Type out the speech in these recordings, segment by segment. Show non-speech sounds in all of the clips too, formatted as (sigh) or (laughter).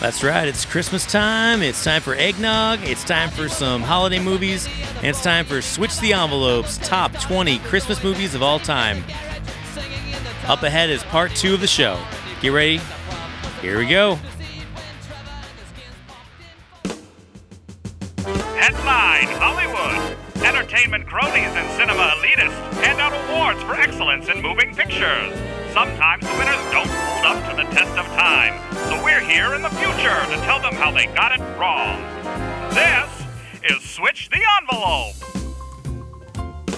That's right, it's Christmas time. It's time for eggnog. It's time for some holiday movies. And it's time for Switch the Envelopes Top 20 Christmas Movies of All Time. Up ahead is part two of the show. Get ready. Here we go. Headline Hollywood. Entertainment cronies and cinema elitists hand out awards for excellence in moving pictures. Sometimes the winners don't the test of time, so we're here in the future to tell them how they got it wrong. This is Switch the Envelope.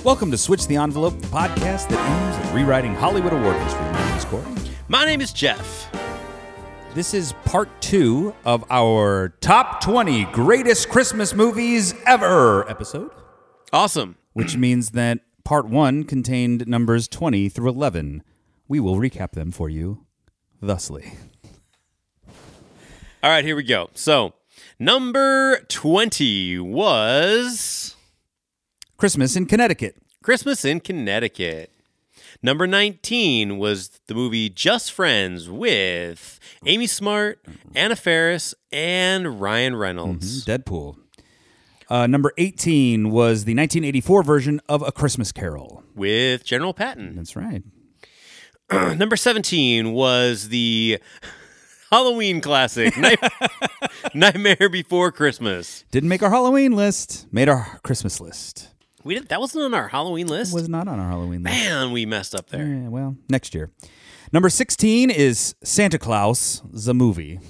Welcome to Switch the Envelope, the podcast that aims at rewriting Hollywood award history. My name is Corey. My name is Jeff. This is part two of our top 20 greatest Christmas movies ever episode, Awesome. which means that part one contained numbers 20 through 11. We will recap them for you thusly. All right, here we go. So, number 20 was Christmas in Connecticut. Christmas in Connecticut. Number 19 was the movie Just Friends with Amy Smart, Anna Faris, and Ryan Reynolds. Deadpool. Uh, number 18 was the 1984 version of A Christmas Carol. With General Patton. That's right. (clears throat) Number 17 was the Halloween classic, Night- (laughs) Nightmare Before Christmas. Didn't make our Halloween list, made our Christmas list. We did, that wasn't on our Halloween list. Was not on our Halloween list. Man, we messed up there. Yeah, well, next year. Number 16 is Santa Claus, the movie.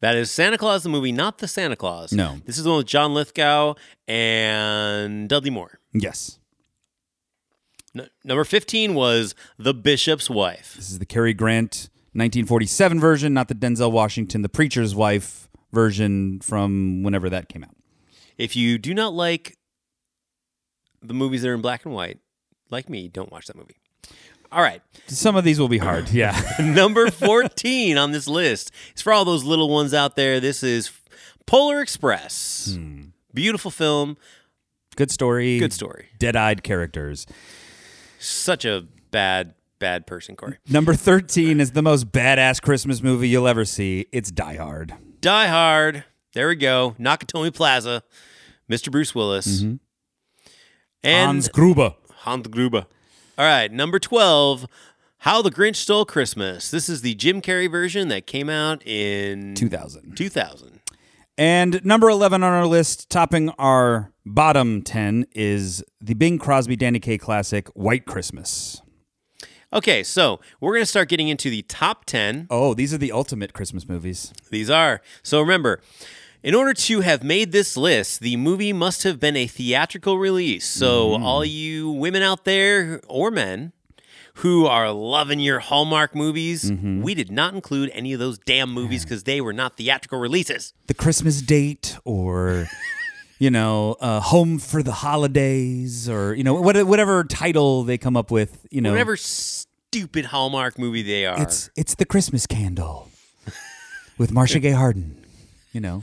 That is Santa Claus the movie, not the Santa Claus. No. This is the one with John Lithgow and Dudley Moore. Yes. N- number 15 was The Bishop's Wife. This is the Cary Grant 1947 version, not the Denzel Washington, the preacher's wife version from whenever that came out. If you do not like the movies that are in black and white, like me, don't watch that movie. All right. Some of these will be hard. Yeah. (laughs) (laughs) Number 14 on this list is for all those little ones out there. This is Polar Express. Hmm. Beautiful film, Good story. good story. Dead eyed characters. Such a bad, bad person, Corey. Number 13 is the most badass Christmas movie you'll ever see. It's Die Hard. Die Hard. There we go. Nakatomi Plaza. Mr. Bruce Willis. Mm-hmm. And Hans Gruber. Hans Gruber. All right, number 12, How the Grinch Stole Christmas. This is the Jim Carrey version that came out in 2000. 2000. And number 11 on our list, topping our bottom 10, is the Bing Crosby Danny Kaye classic, White Christmas. Okay, so we're going to start getting into the top 10. Oh, these are the ultimate Christmas movies. These are. So remember, in order to have made this list, the movie must have been a theatrical release. So mm. all you women out there or men who are loving your Hallmark movies, mm-hmm. we did not include any of those damn movies because they were not theatrical releases. The Christmas Date or, you know, uh, Home for the Holidays or, you know, whatever title they come up with, you know. Whatever stupid Hallmark movie they are. It's, it's The Christmas Candle (laughs) with Marcia Gay Harden, you know.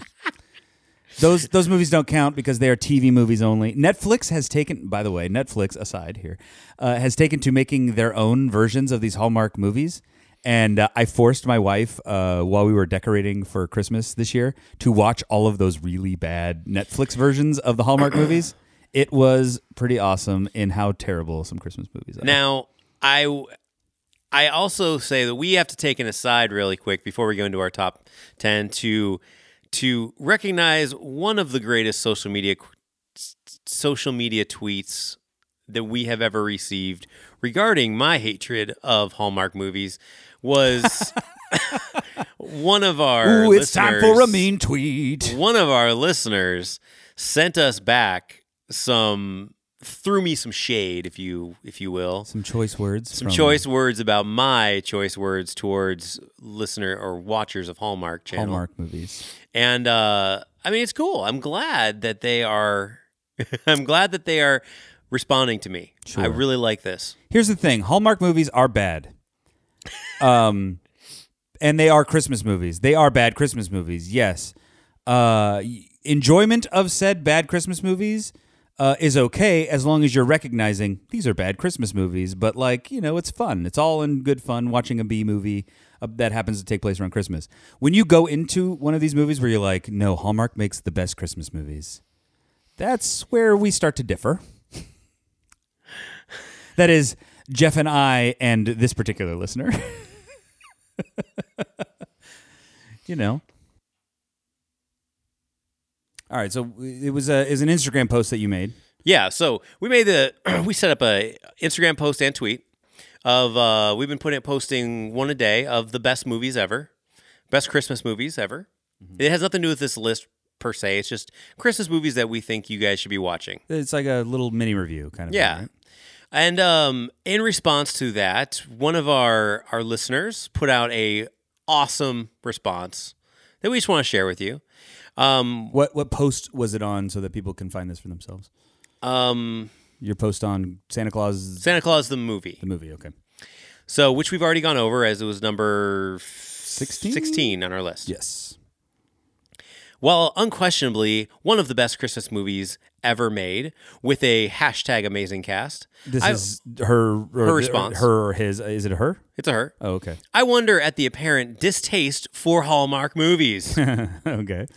Those those movies don't count because they are TV movies only. Netflix has taken, by the way, Netflix aside here, uh, has taken to making their own versions of these Hallmark movies. And uh, I forced my wife uh, while we were decorating for Christmas this year to watch all of those really bad Netflix versions of the Hallmark (clears throat) movies. It was pretty awesome in how terrible some Christmas movies are. Now, I I also say that we have to take an aside really quick before we go into our top 10 to to recognize one of the greatest social media social media tweets that we have ever received regarding my hatred of Hallmark movies was (laughs) one of our Ooh, it's time for a mean tweet. one of our listeners sent us back some threw me some shade if you if you will Some choice words. some choice words about my choice words towards listener or watchers of Hallmark channel Hallmark movies. and uh I mean it's cool I'm glad that they are (laughs) I'm glad that they are responding to me I really like this Here's the thing: Hallmark movies are bad. Um, and they are Christmas movies. They are bad Christmas movies. Yes. Uh, enjoyment of said bad Christmas movies uh, is okay as long as you're recognizing these are bad Christmas movies, but like you know, it's fun. It's all in good fun watching a B movie uh, that happens to take place around Christmas. When you go into one of these movies where you're like, no, Hallmark makes the best Christmas movies, that's where we start to differ. That is Jeff and I and this particular listener. (laughs) you know. All right, so it was a is an Instagram post that you made. Yeah, so we made the (clears throat) we set up a Instagram post and tweet of uh, we've been putting posting one a day of the best movies ever, best Christmas movies ever. It has nothing to do with this list per se. It's just Christmas movies that we think you guys should be watching. It's like a little mini review kind of. Yeah. thing, right? And um, in response to that, one of our our listeners put out a awesome response that we just want to share with you. Um, What what post was it on so that people can find this for themselves? um, Your post on Santa Claus Santa Claus the movie. the movie. Okay. So, which we've already gone over as it was number 16? 16 on our list. Yes. Well, unquestionably, one of the best Christmas movies ever made with a hashtag amazing cast. This I- is her Her response. Her or his. Is it a her? It's a her. Oh, okay. I wonder at the apparent distaste for Hallmark movies. (laughs) okay.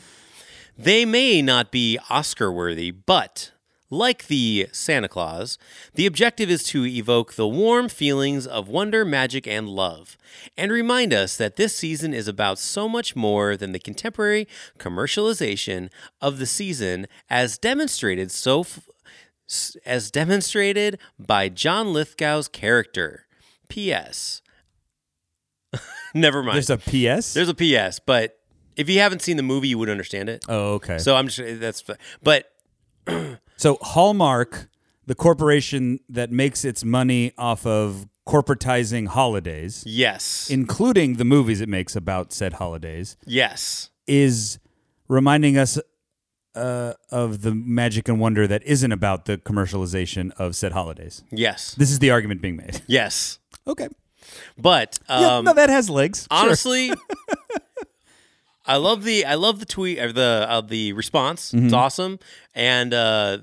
They may not be Oscar worthy, but like the Santa Claus, the objective is to evoke the warm feelings of wonder, magic, and love, and remind us that this season is about so much more than the contemporary commercialization of the season, as demonstrated so. F- as demonstrated by John Lithgow's character. P.S. (laughs) Never mind. There's a PS. There's a PS, but if you haven't seen the movie, you would understand it. oh, okay. So I'm just that's but (clears throat) So Hallmark, the corporation that makes its money off of corporatizing holidays, yes, including the movies it makes about said holidays, yes, is reminding us uh, of the magic and wonder that isn't about the commercialization of said holidays. yes, This is the argument being made. yes. Okay. But Yeah, um, no, that has legs. Sure. honestly, (laughs) I love the I love the tweet or the uh, the response. Mm-hmm. It's awesome, and uh,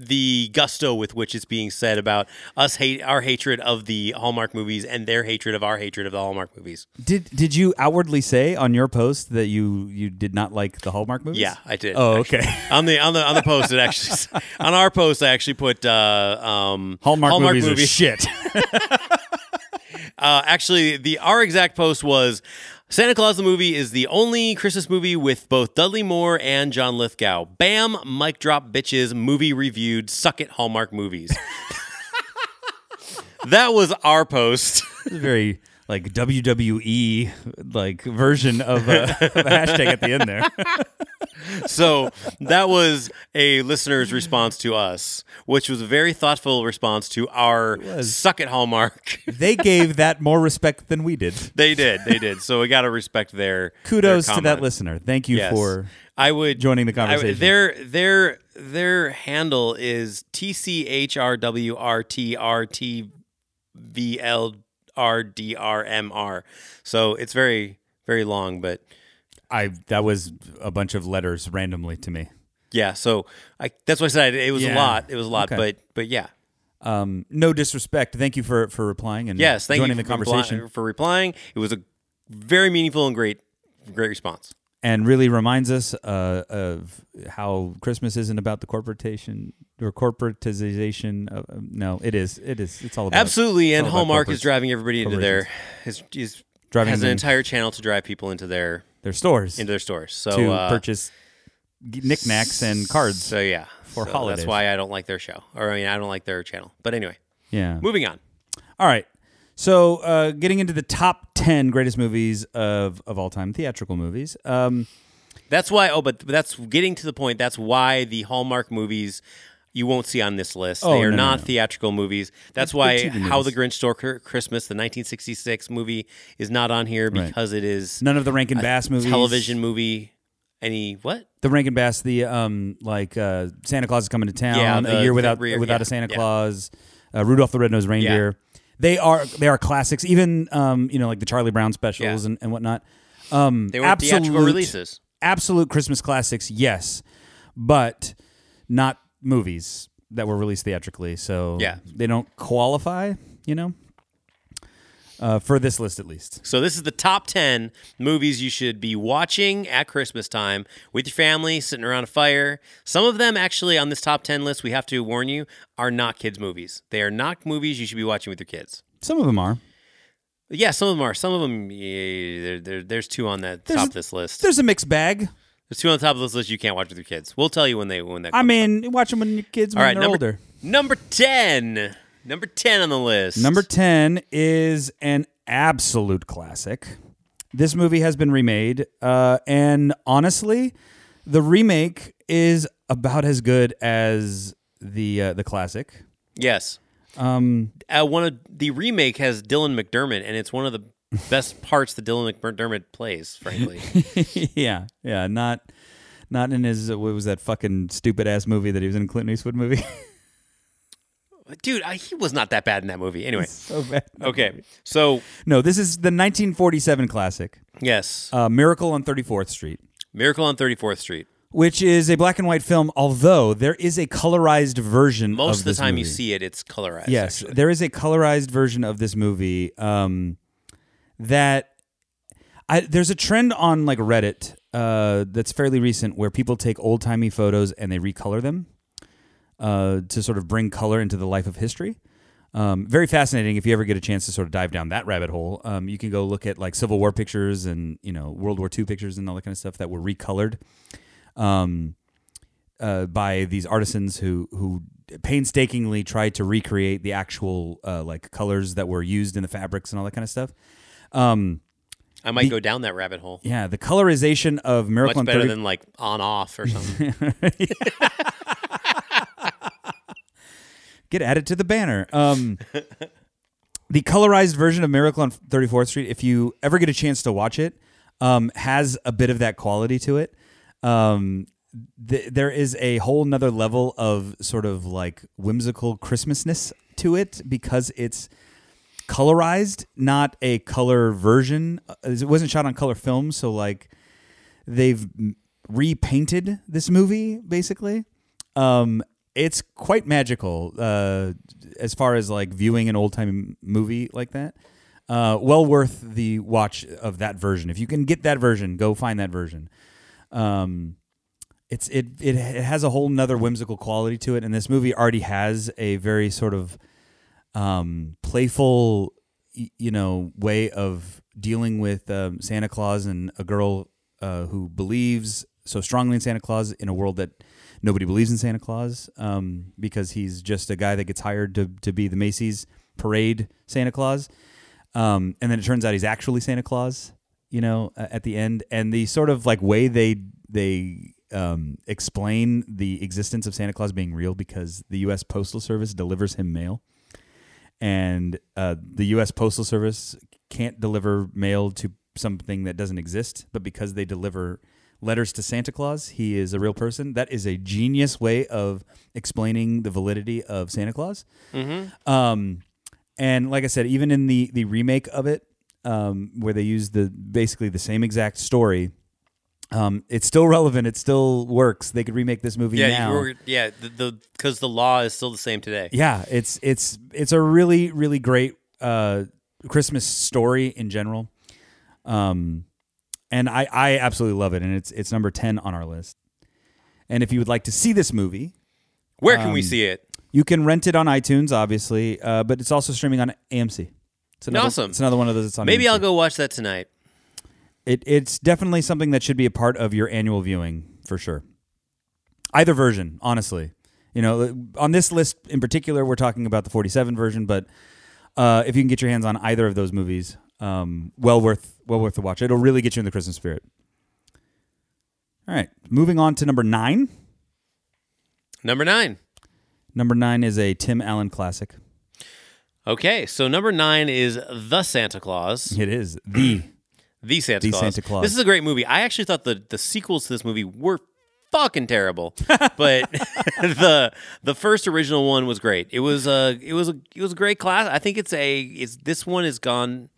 the gusto with which it's being said about us hate our hatred of the Hallmark movies and their hatred of our hatred of the Hallmark movies. Did did you outwardly say on your post that you you did not like the Hallmark movies? Yeah, I did. Oh, actually. okay. on the on the on the post, it actually (laughs) on our post, I actually put uh, um, Hallmark, movies, movie. are shit. (laughs) Uh, actually, the our exact post was Santa Claus the movie is the only Christmas movie with both Dudley Moore and John Lithgow. Bam, mic drop, bitches. Movie reviewed. Suck it, Hallmark movies. (laughs) that was our post. Very like WWE like version of uh, a, (laughs) of a hashtag at the end there. (laughs) so that was a listener's response to us, which was a very thoughtful response to our "suck it Hallmark." (laughs) They gave that more respect than we did. they did, they did. So we got to respect their Kudos their to that listener. Thank you Yes. for I would joining the I conversation. their their their handle is T C H R W R T R T V L R D R M R. So it's very very long, but I that was a bunch of letters randomly to me. yeah. So I that's what I said. It was a lot. It was a lot, Okay. but but yeah. Um, no disrespect. Thank you for for replying and Yes, thank joining you the for repli- conversation. for replying. It was a very meaningful and great great response. and really reminds us uh, of how Christmas isn't about the corporation or corporatization. Of, um, no, it is. It is. It's all about Absolutely, and Hallmark is driving everybody into their is, is Driving has an entire channel to drive people into their their stores into their stores. So to uh, purchase knickknacks and cards. So yeah, for So holidays. That's why I don't like their show, or I mean, I don't like their channel. But anyway, yeah. moving on. All right. So, uh, getting into the top ten greatest movies of of all time, theatrical movies. Um, That's why. Oh, but that's getting to the point. That's why the Hallmark movies you won't see on this list. Oh, they are no, no, not no. theatrical movies. That's why How the. Grinch Stole Christmas, the 1966 movie, is not on here Right. because it is none of the Rankin Bass movies. television movie. Any what? The Rankin Bass, the um, like uh, Santa Claus is coming to town. Yeah, a year without rear- without yeah, a Santa yeah. Claus. Uh, Rudolph the Red-Nosed Reindeer. They are they are classics. Even um, you know, like the Charlie Brown specials Yeah. and, and whatnot. Um, They were theatrical releases. absolute Christmas classics, yes, but not movies that were released theatrically, so Yeah. they don't qualify. You know, uh, for this list at least. So this is the top 10 movies you should be watching at Christmas time with your family, sitting around a fire. Some of them actually on this top 10 list, we have to warn you, are not kids movies. They are not movies you should be watching with your kids. Some of them are. Yeah, some of them are. Some of them, yeah, there, there, there's two on that There's top of this list. There's a mixed bag. There's two on the top of this list you can't watch with your kids. We'll tell you when they when that. I mean, watch them when your kids when all right, they're number older. number ten, number ten on the list. Number 10 is an absolute classic. This movie has been remade, uh, and honestly, the remake is about as good as the uh, the classic. yes, Um, uh, one of the remake has Dylan McDermott, and it's one of the best parts that Dylan McDermott plays. Frankly, (laughs) yeah, yeah, not not in his what was that fucking stupid ass movie that he was in Clint Eastwood movie. (laughs) dude, I, he was not that bad in that movie. Anyway, (laughs) so bad. okay, so No, this is the 1947 classic, yes, uh, Miracle on 34th Street. Miracle on Thirty Fourth Street. which is a black and white film, although there is a colorized version. Most of, of the time you see it, it's colorized. Yes, actually. there is a colorized version of this movie. Um, that I there's a trend on like Reddit uh, that's fairly recent where people take old timey photos and they recolor them uh, to sort of bring color into the life of history. Um, very fascinating. If you ever get a chance to sort of dive down that rabbit hole, um, you can go look at like Civil War pictures and you know World War II pictures and all that kind of stuff that were recolored um, uh, by these artisans who who painstakingly tried to recreate the actual uh, like colors that were used in the fabrics and all that kind of stuff. Um, I might go down that rabbit hole. yeah, the colorization of Much Miracle on better 30 than like on off or something. (laughs) get added to the banner. Um, the colorized version of Miracle on 34th Street, if you ever get a chance to watch it, um, has a bit of that quality to it. Um, th- there is a whole nother level of sort of like whimsical Christmasness to it because it's colorized, not a color version. Uh, It wasn't shot on color film, so like they've repainted this movie basically. Um, it's quite magical uh, as far as like viewing an old time movie like that. Uh, well worth the watch of that version. If you can get that version, go find that version. Um, it's it, it it has a whole nother whimsical quality to it, and this movie already has a very sort of um, playful, you know, way of dealing with um, Santa Claus and a girl uh, who believes so strongly in Santa Claus in a world that nobody believes in Santa Claus um, because he's just a guy that gets hired to to be the Macy's parade Santa Claus, um, and then it turns out he's actually Santa Claus. You know, at the end, and the sort of like way they they um, explain the existence of Santa Claus being real because the U.S. Postal Service delivers him mail and uh, the U.S. Postal Service can't deliver mail to something that doesn't exist, but because they deliver letters to Santa Claus, he is a real person. That is a genius way of explaining the validity of Santa Claus. Um, and like I said, even in the the remake of it, um, where they use the basically the same exact story. Um, it's still relevant. It still works. They could remake this movie yeah, now. were, yeah, the because the, law is still the same today. Yeah, it's it's it's a really really great uh, Christmas story in general, um, and I I absolutely love it, and it's it's number ten on our list. And if you would like to see this movie, Where can we Um, see it? you can rent it on iTunes, obviously, uh, but it's also streaming on AMC. It's another, Awesome. It's another one of those. That's on Maybe AMC. I'll go watch that tonight. It it's definitely something that should be a part of your annual viewing for sure. Either version, honestly. You know, on this list in particular, we're talking about the 47 version, but uh, if you can get your hands on either of those movies, um, well worth well worth the watch. It'll really get you in the Christmas spirit. All right, moving on to number nine. Number nine. Number nine is a Tim Allen classic. Okay, so number nine is The Santa Claus. It is the The Santa The Claus. Santa Claus. This is a great movie. I actually thought the the sequels to this movie were fucking terrible, but (laughs) (laughs) the the first original one was great. It was a it was a it was a great class. I think it's a it's this one has gone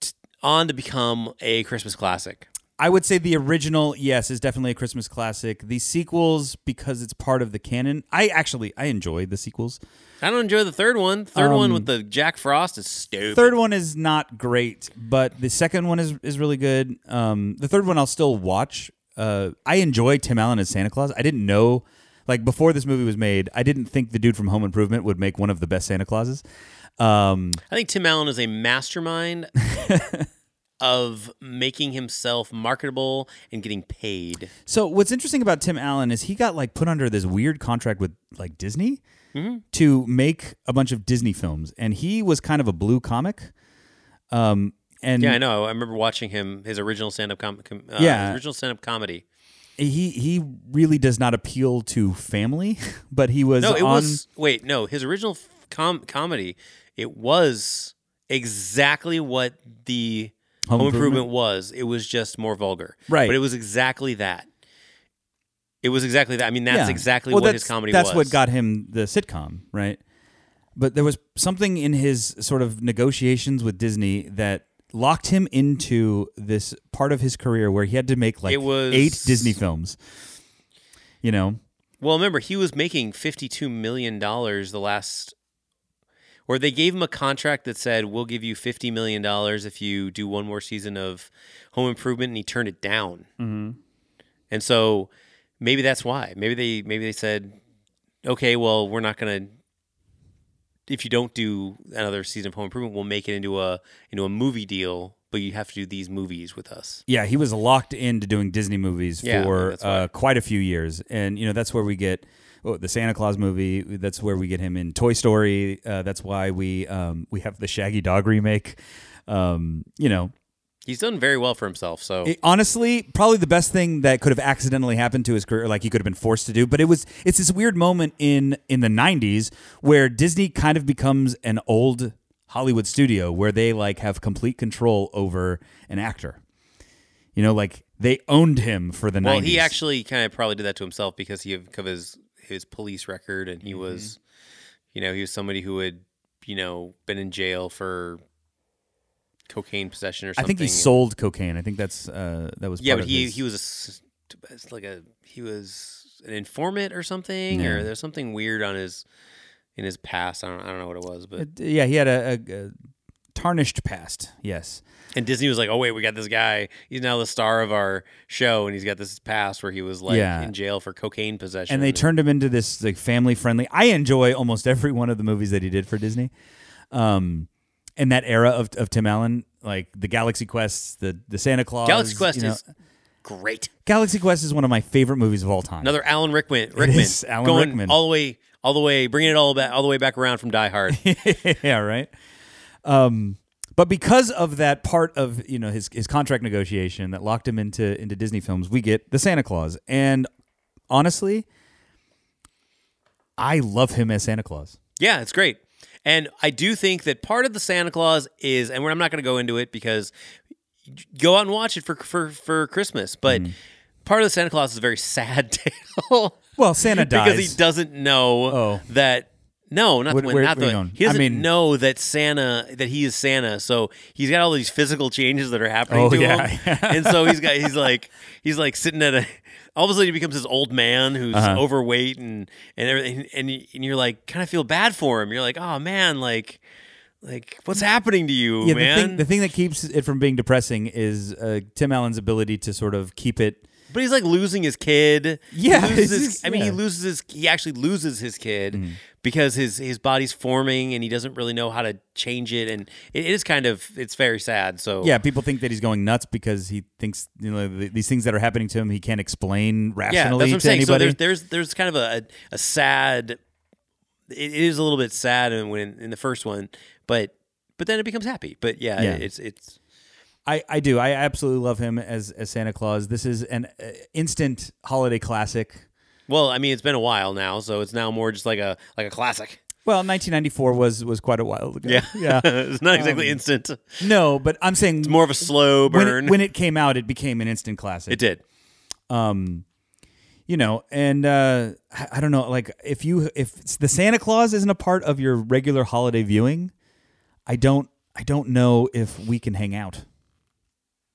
t- on to become a Christmas classic. I would say the original, yes, is definitely a Christmas classic. The sequels, because it's part of the canon, I actually I enjoy the sequels. I don't enjoy the third one. Third one Um, with the Jack Frost is stupid. Third one is not great, but the second one is is really good. Um, the third one I'll still watch. Uh, I enjoy Tim Allen as Santa Claus. I didn't know, like before this movie was made, I didn't think the dude from Home Improvement would make one of the best Santa Clauses. Um, I think Tim Allen is a mastermind (laughs) of making himself marketable and getting paid. So what's interesting about Tim Allen is he got like put under this weird contract with like Disney Mm-hmm. to make a bunch of Disney films, and he was kind of a blue comic. Um, and Yeah, I know. I remember watching him his original stand up com- com- uh, Yeah. his original stand up comedy. he he really does not appeal to family, (laughs) but he was No, it on. was wait, no, his original com- comedy it was exactly what the Home Home, Improvement? Improvement? was. It was just more vulgar. Right. But it was exactly that. It was exactly that. I mean, that's yeah. exactly Well, what that's, his comedy That's was. what got him the sitcom, right? But there was something in his sort of negotiations with Disney that locked him into this part of his career where he had to make like It was- eight Disney films. You know, Well, remember, he was making $52 million the last. Or they gave him a contract that said, we'll give you $50 million if you do one more season of Home Improvement, and he turned it down. Mm-hmm. And so maybe that's why. Maybe they maybe they said, okay, well, we're not going to. If you don't do another season of Home Improvement, we'll make it into a into a movie deal, but you have to do these movies with us. yeah, he was locked into doing Disney movies Yeah, for uh, quite a few years, and you know that's where we get oh, the Santa Claus movie. That's where we get him in Toy Story. Uh, that's why we um, we have the Shaggy Dog remake. Um, you know, He's done very well for himself. So It- honestly, probably the best thing that could have accidentally happened to his career, like he could have been forced to do. But it was it's this weird moment in in the '90s where Disney kind of becomes an old Hollywood studio where they like have complete control over an actor. You know, like they owned him for the Well, 90s. he actually kind of probably did that to himself because he of his his police record, and Mm-hmm. he was, you know, he was somebody who had, you know, been in jail for cocaine possession or something. I think he sold cocaine. I think that's uh, that was Yeah, but he his- he was a like a he was an informant or something, Yeah. or there's something weird on his in his past. I don't I don't know what it was, but yeah, he had a, a, a tarnished past. Yes. and Disney was like, oh wait, we got this guy. He's now the star of our show, and he's got this past where he was like Yeah. in jail for cocaine possession. and they turned him into this like family friendly. I enjoy almost every one of the movies that he did for Disney. Um, in that era of, of Tim Allen, like the Galaxy Quest, the the Santa Claus. Galaxy Quest you know. is great. Galaxy Quest is one of my favorite movies of all time. Another Alan Rickman. Rickman is Alan going Rickman. all the way, all the way, bringing it all back, all the way back around from Die Hard. (laughs) yeah, right. Um, but because of that part of you know his his contract negotiation that locked him into into Disney films, we get the Santa Claus, and honestly, I love him as Santa Claus. yeah, it's great. And I do think that part of the Santa Claus is, and I'm not going to go into it because go out and watch it for for for Christmas. But Mm. part of the Santa Claus is a very (laughs) sad tale. Well, Santa dies (laughs) because he doesn't know Oh. that. No, not, Where- when, where- not the. going? He doesn't I mean- know that Santa that he is Santa, so he's got all these physical changes that are happening Oh, to yeah. him, (laughs) and so he's got he's like he's like sitting at a. All of a sudden, he becomes this old man who's Uh-huh. overweight and and everything, and and you're like kind of feel bad for him. You're like, oh man, like like what's happening to you, yeah, man? The thing, the thing that keeps it from being depressing is uh, Tim Allen's ability to sort of keep it. But he's like losing his kid. Yeah, He loses his- I mean, he loses his. He actually loses his kid Mm-hmm. because his his body's forming and he doesn't really know how to change it, and it is kind of it's very sad. So Yeah, people think that he's going nuts because he thinks you know these things that are happening to him he can't explain yeah, rationally that's what I'm to saying. So there's there's there's kind of a a, sad. It is a little bit sad in- when in the first one, but but then it becomes happy. But yeah, Yeah. it's it's I, I do. I absolutely love him as as Santa Claus. This is an uh, instant holiday classic. well, I mean, it's been a while now, so it's now more just like a like a classic. Well, 1994 was was quite a while ago. Yeah, yeah. (laughs) it's not exactly instant. No, but I'm saying it's more of a slow when burn. it, when it came out, it became an instant classic. it did. um you know and uh I, I don't know like if you if the santa claus isn't a part of your regular holiday viewing i don't i don't know if we can hang out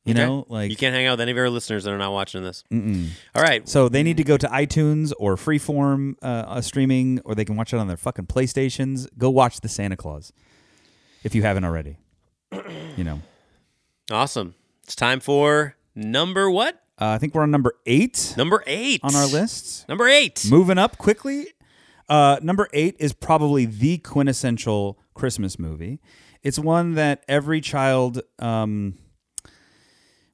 You Okay. know, like you can't hang out with any of our listeners that are not watching this. All right. So they need to go to iTunes or Freeform uh, uh, streaming, or they can watch it on their fucking PlayStations. Go watch the Santa Claus if you haven't already. You know, Awesome. It's time for number what? uh, I think we're on number eight Number eight on our lists. Number eight. Moving up quickly. Uh, number eight is probably the quintessential Christmas movie. It's one that every child, um,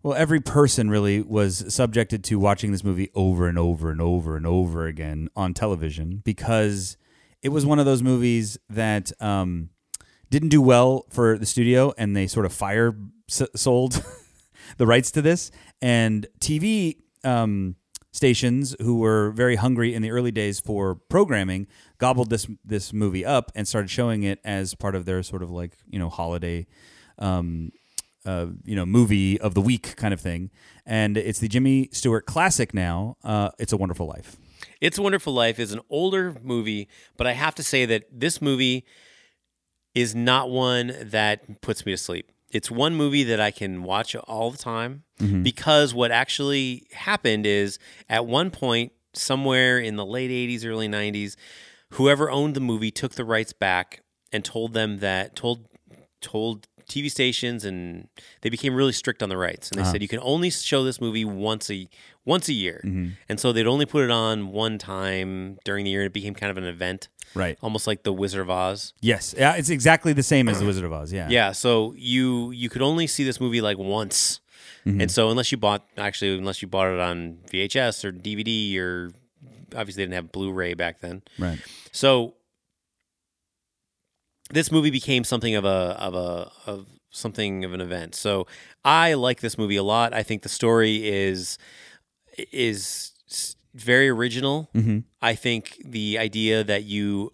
well, every person really was subjected to watching this movie over and over and over and over again on television because it was one of those movies that um, didn't do well for the studio and they sort of fire sold (laughs) the rights to this. And TV um, stations who were very hungry in the early days for programming gobbled this this movie up and started showing it as part of their sort of like you know holiday um, uh, you know movie of the week kind of thing. And it's the Jimmy Stewart classic now uh, it's a wonderful life. It's a Wonderful Life is an older movie, but I have to say that this movie is not one that puts me to sleep. It's one movie that I can watch all the time because what actually happened is at one point, somewhere in the late 80s, early 90s, whoever owned the movie took the rights back and told them that, told, told TV stations and they became really strict on the rights and they said uh-huh. you can only show this movie once a once a year. Mm-hmm. And so they'd only put it on one time during the year and it became kind of an event. Right. Almost like the Wizard of Oz. Yes. Yeah it's exactly the same as the Wizard of Oz yeah. Yeah so you you could only see this movie like once. Mm-hmm. And so unless you bought actually unless you bought it on VHS or DVD or obviously they didn't have Blu-ray back then. Right. So this movie became something of a of a of something of an event. So I like this movie a lot. I think the story is is very original. I think the idea that you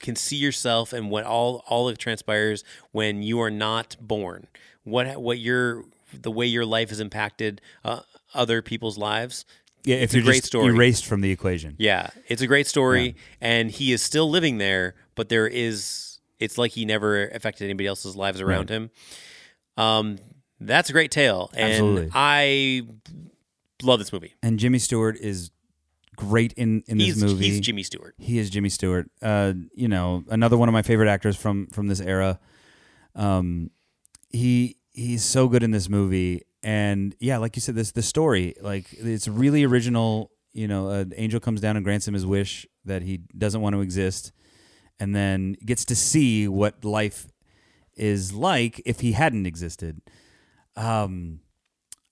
can see yourself and what all all that transpires when you are not born. What what your the way your life has impacted uh, other people's lives. yeah if It's a you're great story. erased from the equation Yeah, it's a great story, and he is still living there, but there is. It's like he never affected anybody else's lives around him. Um, that's a great tale, and Absolutely. I love this movie. and Jimmy Stewart is great in in this movie he's Jimmy Stewart. He is Jimmy Stewart. Uh, you know, another one of my favorite actors from from this era. Um, he he's so good in this movie, and yeah, like you said, this the story like it's really original. You know, an angel comes down and grants him his wish that he doesn't want to exist, and then gets to see what life is like if he hadn't existed. Um,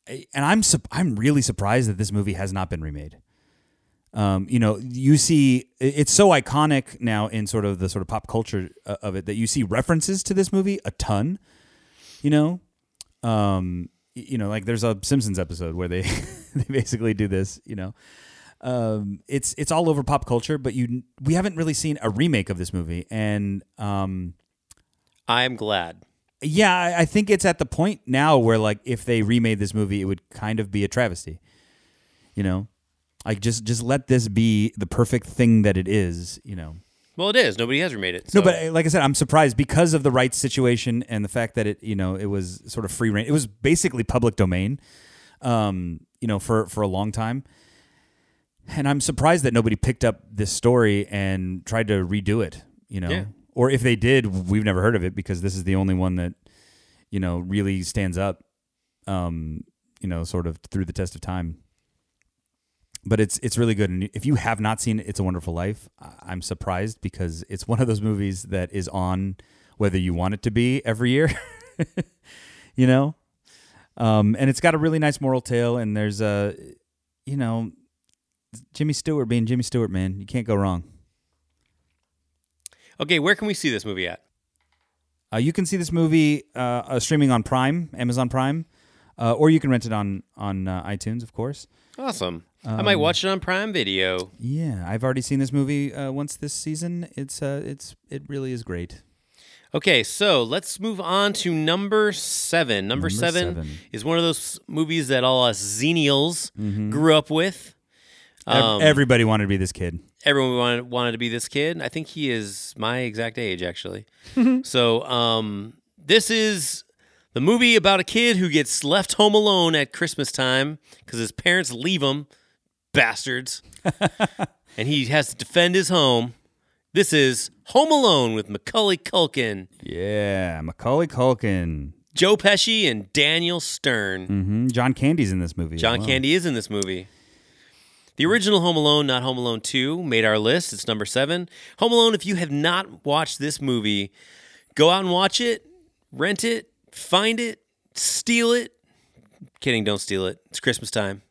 and I'm sup- I'm really surprised that this movie has not been remade. Um, you know, you see, it's so iconic now in sort of the sort of pop culture uh, of it that you see references to this movie a ton. You know, um, you know, like there's a Simpsons episode where they (laughs) they basically do this. You know, um, it's it's all over pop culture, but you we haven't really seen a remake of this movie, and um, I'm glad. yeah, I, I think it's at the point now where like if they remade this movie, it would kind of be a travesty. You know, like just just let this be the perfect thing that it is. You know. Well, it is. Nobody has remade it. No, but like I said, I'm surprised because of the rights situation and the fact that it, you know, it was sort of free reign. It was basically public domain, um, you know, for for a long time. And I'm surprised that nobody picked up this story and tried to redo it. You know, Yeah. or if they did, we've never heard of it because this is the only one that, you know, really stands up. Um, you know, sort of through the test of time. But it's it's really good, and if you have not seen "It's a Wonderful Life," I'm surprised because it's one of those movies that is on whether you want it to be every year. (laughs) you know, um, and it's got a really nice moral tale, and there's a, you know, Jimmy Stewart being Jimmy Stewart, man, you can't go wrong. okay, where can we see this movie at? Uh, you can see this movie uh, uh, streaming on Prime, Amazon Prime, uh, or you can rent it on on uh, iTunes, of course. Awesome. I Um, might watch it on Prime Video. Yeah, I've already seen this movie uh, once this season. It's uh, it's it really is great. Okay, so let's move on to number seven. Number, Number seven, seven. is one of those movies that all us xenials grew up with. Ev- Um, Everybody wanted to be this kid. everyone wanted, wanted to be this kid. I think he is my exact age, actually. (laughs) so um, this is The movie about a kid who gets left home alone at Christmas time because his parents leave him, bastards, (laughs) and he has to defend his home. This is Home Alone with Macaulay Culkin, Yeah, Macaulay Culkin. Joe Pesci, and Daniel Stern. hmm John Candy's in this movie. as John well. Candy is in this movie. The original Home Alone, not Home Alone 2, made our list. It's number seven. Home Alone, if you have not watched this movie, go out and watch it, rent it, find it, steal it. Kidding, don't steal it. It's Christmas time.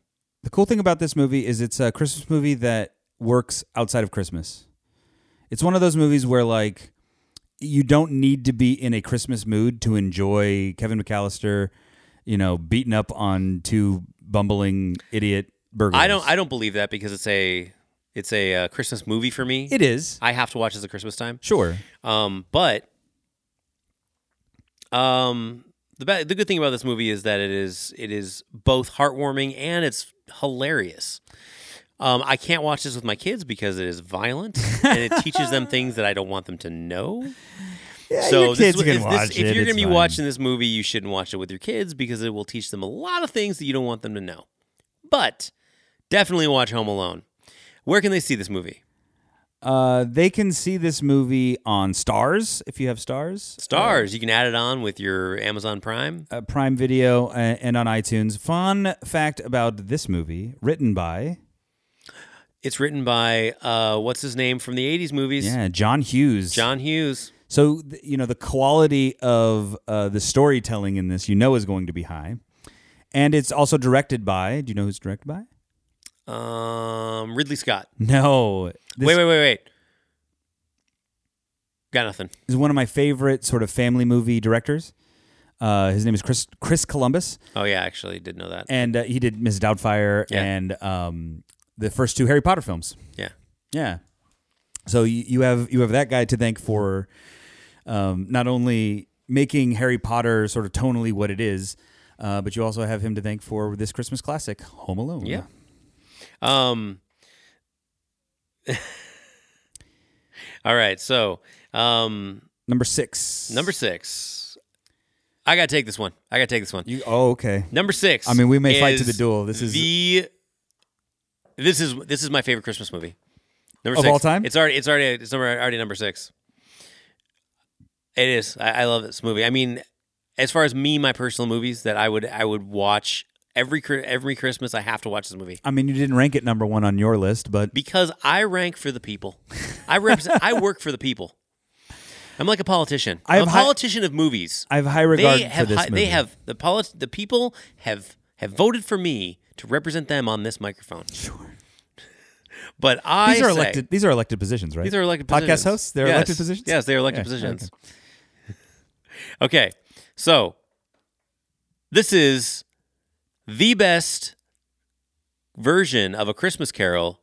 The cool thing about this movie is it's a Christmas movie that works outside of Christmas. It's one of those movies where like you don't need to be in a Christmas mood to enjoy Kevin McAllister, you know, beating up on two bumbling idiot I don't I don't believe that because it's a it's a uh, Christmas movie for me. It is. I have to watch this at Christmas time. Sure. Um, but um, the ba- the good thing about this movie is that it is it is both heartwarming and it's hilarious. Um, I can't watch this with my kids because it is violent (laughs) and it teaches them things that I don't want them to know. so your kids is- can if, watch if it, you're going to be fine. watching this movie, you shouldn't watch it with your kids because it will teach them a lot of things that you don't want them to know. But definitely watch Home Alone. Where can they see this movie? Uh, they can see this movie on Starz if you have Starz. Starz. You can add it on with your Amazon Prime. uh, Prime Video uh, and on iTunes. Fun fact about this movie, written by It's written by uh, what's his name from the '80s movies? yeah John Hughes. John Hughes. So you know the quality of uh, the storytelling in this, you know, is going to be high, and it's also directed by. Do you know who's directed by? Um, Ridley Scott. No, this wait, wait, wait, wait. Got nothing. is one of my favorite sort of family movie directors. Uh, his name is Chris Chris Columbus, Oh yeah, actually did know that. and uh, he did Miss Doubtfire Yeah. and um, the first two Harry Potter films. Yeah. Yeah. So you, you have you have that guy to thank for um, not only making Harry Potter sort of tonally what it is, uh, but you also have him to thank for this Christmas classic, Home Alone. Yeah. Um. (laughs) all right. So, um, Number six. number six. I gotta take this one. I gotta take this one. You, oh, okay. Number six. I mean, we may fight to the duel. This is- the. This is this is my favorite Christmas movie. Number Of six. all time? It's already it's already it's number, already number six. It is. I, I love this movie. I mean, as far as me, my personal movies that I would I would watch every every Christmas. I have to watch this movie I mean, you didn't rank it number one on your list, but because I rank for the people. I represent. I work for the people. I'm like a politician. I I'm a have high- politician of movies. I have high regard they for have this hi- movie. They have the polit- The people have have voted for me to represent them on this microphone. Sure. But I These are say- elected. These are elected positions, right? These are elected podcast positions. hosts. They're Yes. elected positions. Yes, they are elected Yeah, positions. (laughs) Okay, so this is the best version of a Christmas Carol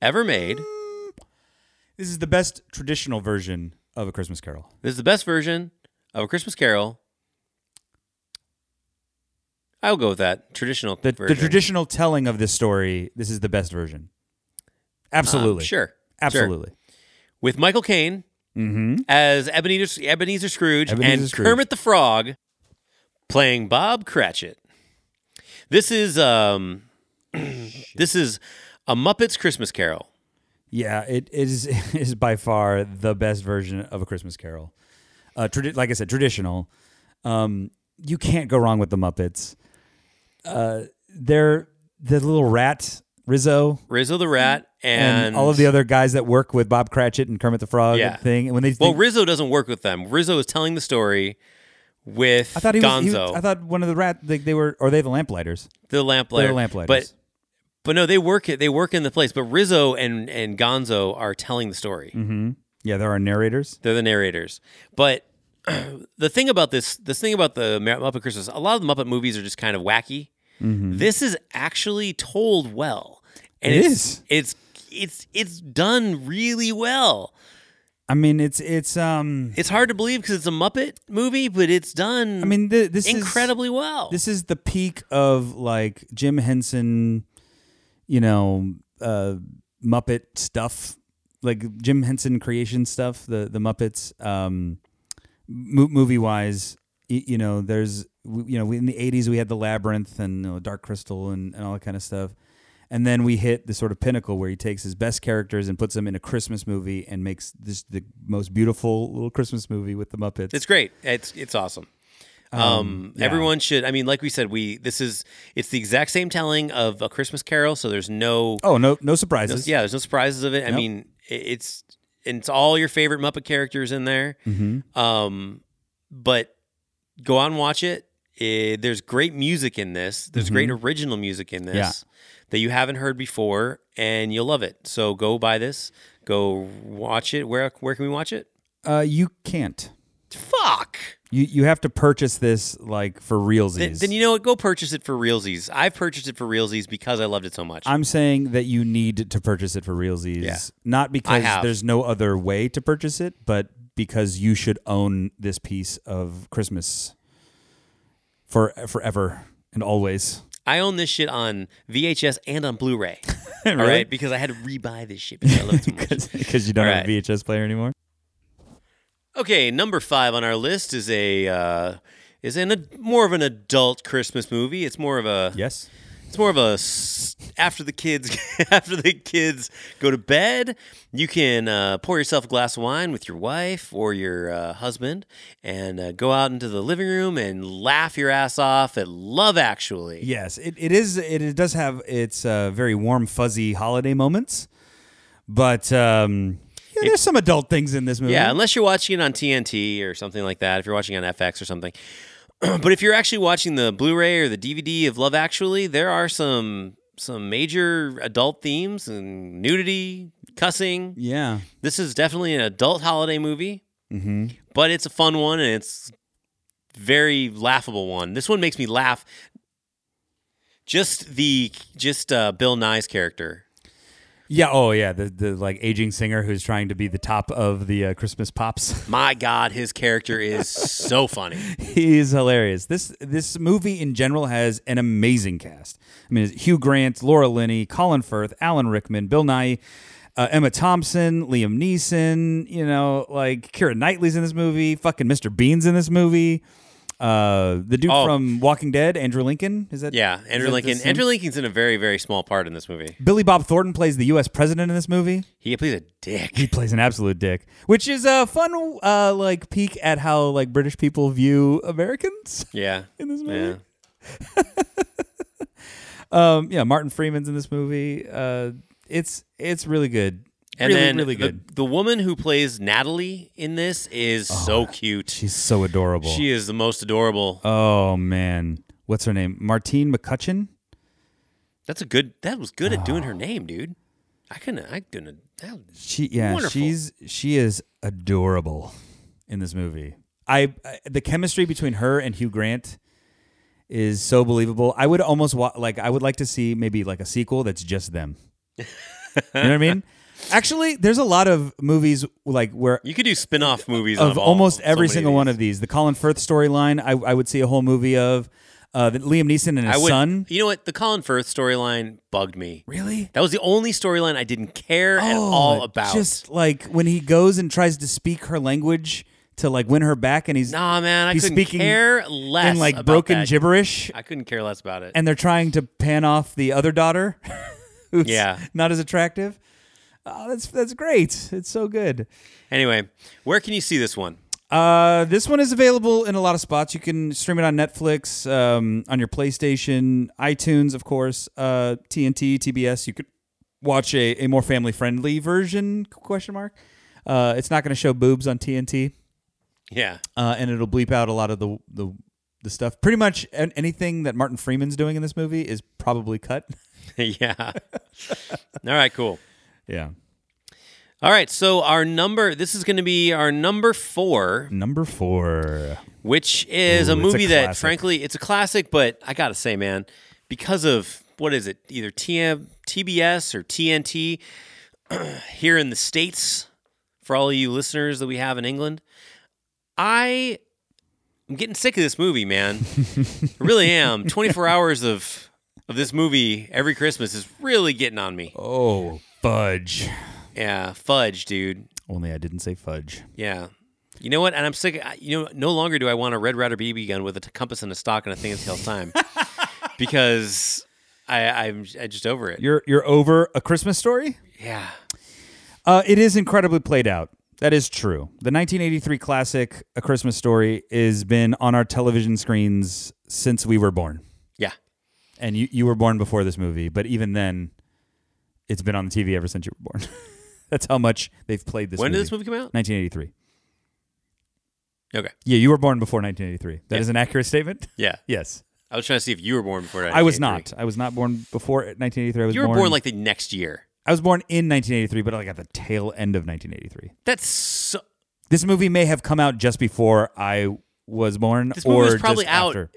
ever made. This is the best traditional version of a Christmas Carol. This is the best version of a Christmas Carol. I'll go with that traditional The, version. the traditional telling of this story. This is the best version. Um, Absolutely. sure, sure. Absolutely. With Michael Caine Mm-hmm. as Ebenezer, Ebenezer Scrooge Ebenezer and Scrooge. Kermit the Frog playing Bob Cratchit. This is um, this is a Muppets Christmas Carol. Yeah, it is (laughs) it is by far the best version of a Christmas Carol. Uh, tradi- like I said, traditional. Um, you can't go wrong with the Muppets. Uh, they're the little rat Rizzo Rizzo the Rat and, and, all of the other guys that work with Bob Cratchit and Kermit the Frog Yeah. thing. And when they, Well, Rizzo doesn't work with them. Rizzo is telling the story with I thought he was. Gonzo, he was- I thought one of the rat. They, they were, or they the lamplighters. the lamplighter. The lamplighters. But but no, they work it. they work in the place. But Rizzo and and Gonzo are telling the story. mm-hmm. Yeah, there are narrators. They're the narrators. But (clears throat) the thing about this, this thing about the Muppet Christmas, a lot of the Muppet movies are just kind of wacky. This is actually told well, and Mm-hmm. It it's, is. It's it's it's done really well. I mean, it's it's um. It's hard to believe because it's a Muppet movie, but it's done. I mean, th- this is incredibly well. This is the peak of like Jim Henson, you know, uh, Muppet stuff, like Jim Henson creation stuff. The the Muppets, um, mo- movie wise, y- you know, there's you know, in the '80s we had the Labyrinth and you know, Dark Crystal and, and all that kind of stuff, and then we hit the sort of pinnacle where he takes his best characters and puts them in a Christmas movie and makes this the most beautiful little Christmas movie with the Muppets. It's great. It's it's awesome. Um, yeah. everyone should. I mean, like we said, we this is it's the exact same telling of a Christmas Carol. So there's no, oh no, no surprises. yeah, there's no surprises of it. I mean, it's it's all your favorite Muppet characters in there. Mm-hmm. Um, but go out and watch it. Eh, there's great music in this. There's great original music in this Mm-hmm. Yeah. That you haven't heard before, and you'll love it. So go buy this. Go watch it. Where where can we watch it? Uh, you can't. Fuck. You you have to purchase this like for realsies. Then, then you know what? Go purchase it for realsies. I've purchased it for realsies because I loved it so much. I'm saying that you need to purchase it for realsies, Yeah. not because there's no other way to purchase it, but because you should own this piece of Christmas for forever and always. I own this shit on VHS and on Blu-ray. (laughs) Really? right, because I had to rebuy this shit because I love much. (laughs) Because you don't All have a VHS player anymore. Okay, number five on our list is a uh, is an a, more of an adult Christmas movie. It's more of a Yes. It's more of a s- after the kids (laughs) after the kids go to bed, you can uh, pour yourself a glass of wine with your wife or your uh, husband and uh, go out into the living room and laugh your ass off at Love Actually. Yes, it, it is. It, it does have its uh, very warm, fuzzy holiday moments, but um, yeah, there's some adult things in this movie. Yeah, unless you're watching it on TNT or something like that. If you're watching on FX or something. (clears throat) but if you're actually watching the Blu-ray or the DVD of Love Actually, there are some some major adult themes and nudity, cussing. yeah. This is definitely an adult holiday movie, mm-hmm. but it's a fun one and it's very laughable one. This one makes me laugh. Just the just uh, Bill Nighy's character. Yeah. Oh, yeah. The the like aging singer who's trying to be the top of the uh, Christmas pops. (laughs) My God, his character is so funny. (laughs) He's hilarious. This this movie in general has an amazing cast. I mean, it's Hugh Grant, Laura Linney, Colin Firth, Alan Rickman, Bill Nighy, uh, Emma Thompson, Liam Neeson. You know, like Keira Knightley's in this movie. Fucking Mr. Bean's in this movie. Uh, the dude Oh. from Walking Dead, Andrew Lincoln, is that? Yeah, Andrew that Lincoln. Andrew Lincoln's in a very, very small part in this movie. Billy Bob Thornton plays the U.S. president in this movie. He plays a dick. He plays an absolute dick, which is a fun, uh, like peek at how like British people view Americans. Yeah. (laughs) In this movie? Yeah. (laughs) Um, yeah, Martin Freeman's in this movie. Uh, it's it's really good. And really, then really the, good. the woman who plays Natalie in this is oh, so cute. She's so adorable. She is the most adorable. oh man, what's her name? Martine McCutcheon. That's a good. That was good at doing Oh. her name, dude. I couldn't. I couldn't. That, She yeah, Wonderful. she's she is adorable in this movie. I, I the chemistry between her and Hugh Grant is so believable. I would almost wa- like I would like to see maybe like a sequel that's just them. you know what I mean? (laughs) Actually, there's a lot of movies like where you could do spin-off movies of of almost every single one of these. The Colin Firth storyline, I, I would see a whole movie of. Uh, the Liam Neeson and his I would. son. You know what? The Colin Firth storyline bugged me. Really? That was the only storyline I didn't care at all about. Oh, Just like when he goes and tries to speak her language to like win her back, and he's nah, man. I he's couldn't speaking care less in like about broken that. gibberish, I couldn't care less about it. and they're trying to pan off the other daughter, (laughs) who's Yeah. not as attractive. Oh, that's that's great. It's so good. Anyway, where can you see this one? Uh, this one is available in a lot of spots. You can stream it on Netflix, um, on your PlayStation, iTunes, of course, uh, TNT, TBS. You could watch a, a more family friendly version? Question mark. Uh, it's not going to show boobs on TNT, Yeah. uh, and it'll bleep out a lot of the the the stuff. Pretty much an- anything that Martin Freeman's doing in this movie is probably cut. (laughs) yeah. All right, cool. Yeah. All right, so our number this is going to be our number 4, Number four. which is Ooh, a it's a movie that frankly it's a classic, but I got to say, man, because of what is it? Either TM, TBS or TNT (clears throat) here in the states for all of you listeners that we have in England, I I'm getting sick of this movie, man. I really am. (laughs) 24 hours of of this movie every Christmas is really getting on me. Oh, fudge. Yeah, fudge, dude. Only I didn't say fudge. Yeah. You know what? And I'm sick. You know, no longer do I want a Red Ryder BB gun with a t- compass and a stock and a thing that tells time, (laughs) because I, I'm I just over it. You're you're over a Christmas story. yeah. Uh, it is incredibly played out. That is true. The 1983 classic A Christmas Story has been on our television screens since we were born. Yeah. And you, you were born before this movie, but even then, it's been on the TV ever since you were born. (laughs) That's how much they've played this When movie. did this movie come out? 1983. Okay. Yeah, you were born before 1983. That Yeah. is an accurate statement? (laughs) Yeah. Yes. I was trying to see if you were born before. I was 1983. not. I was not born before 1983. I was You were born, born like the next year. I was born in 1983, but like at the tail end of 1983. That's so. This movie may have come out just before I was born, This or movie was probably out. after.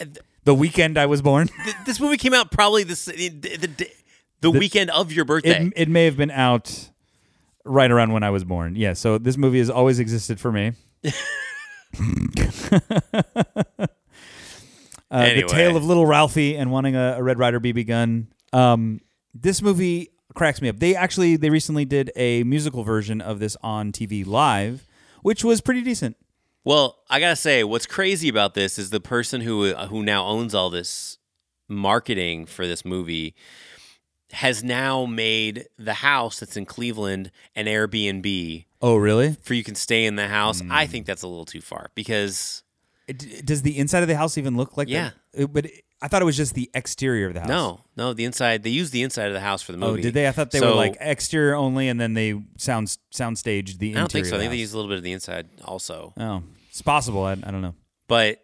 Uh, the weekend I was born. Th- This movie came out probably the s- the, the, the, the weekend of your birthday. it, it may have been out right around when I was born. Yeah, so this movie has always existed for me. (laughs) uh, Anyway. The tale of little Ralphie and wanting a, a Red Ryder BB gun. Um, this movie cracks me up. They actually they recently did a musical version of this on TV live, which was pretty decent. Well, I gotta say, what's crazy about this is the person who who now owns all this marketing for this movie has now made the house that's in Cleveland an Airbnb Oh, really? for you can stay in the house. Hmm. I think that's a little too far because It- does the inside of the house even look like Yeah. that? It- but it- I thought it was just the exterior of the house. no, no, the inside they used the inside of the house for the movie. Oh, did they? I thought they So- were like exterior only, and then they sound sound staged the I don't think so. I think the they house. use a little bit of the inside also. Oh, it's possible. I, I don't know. But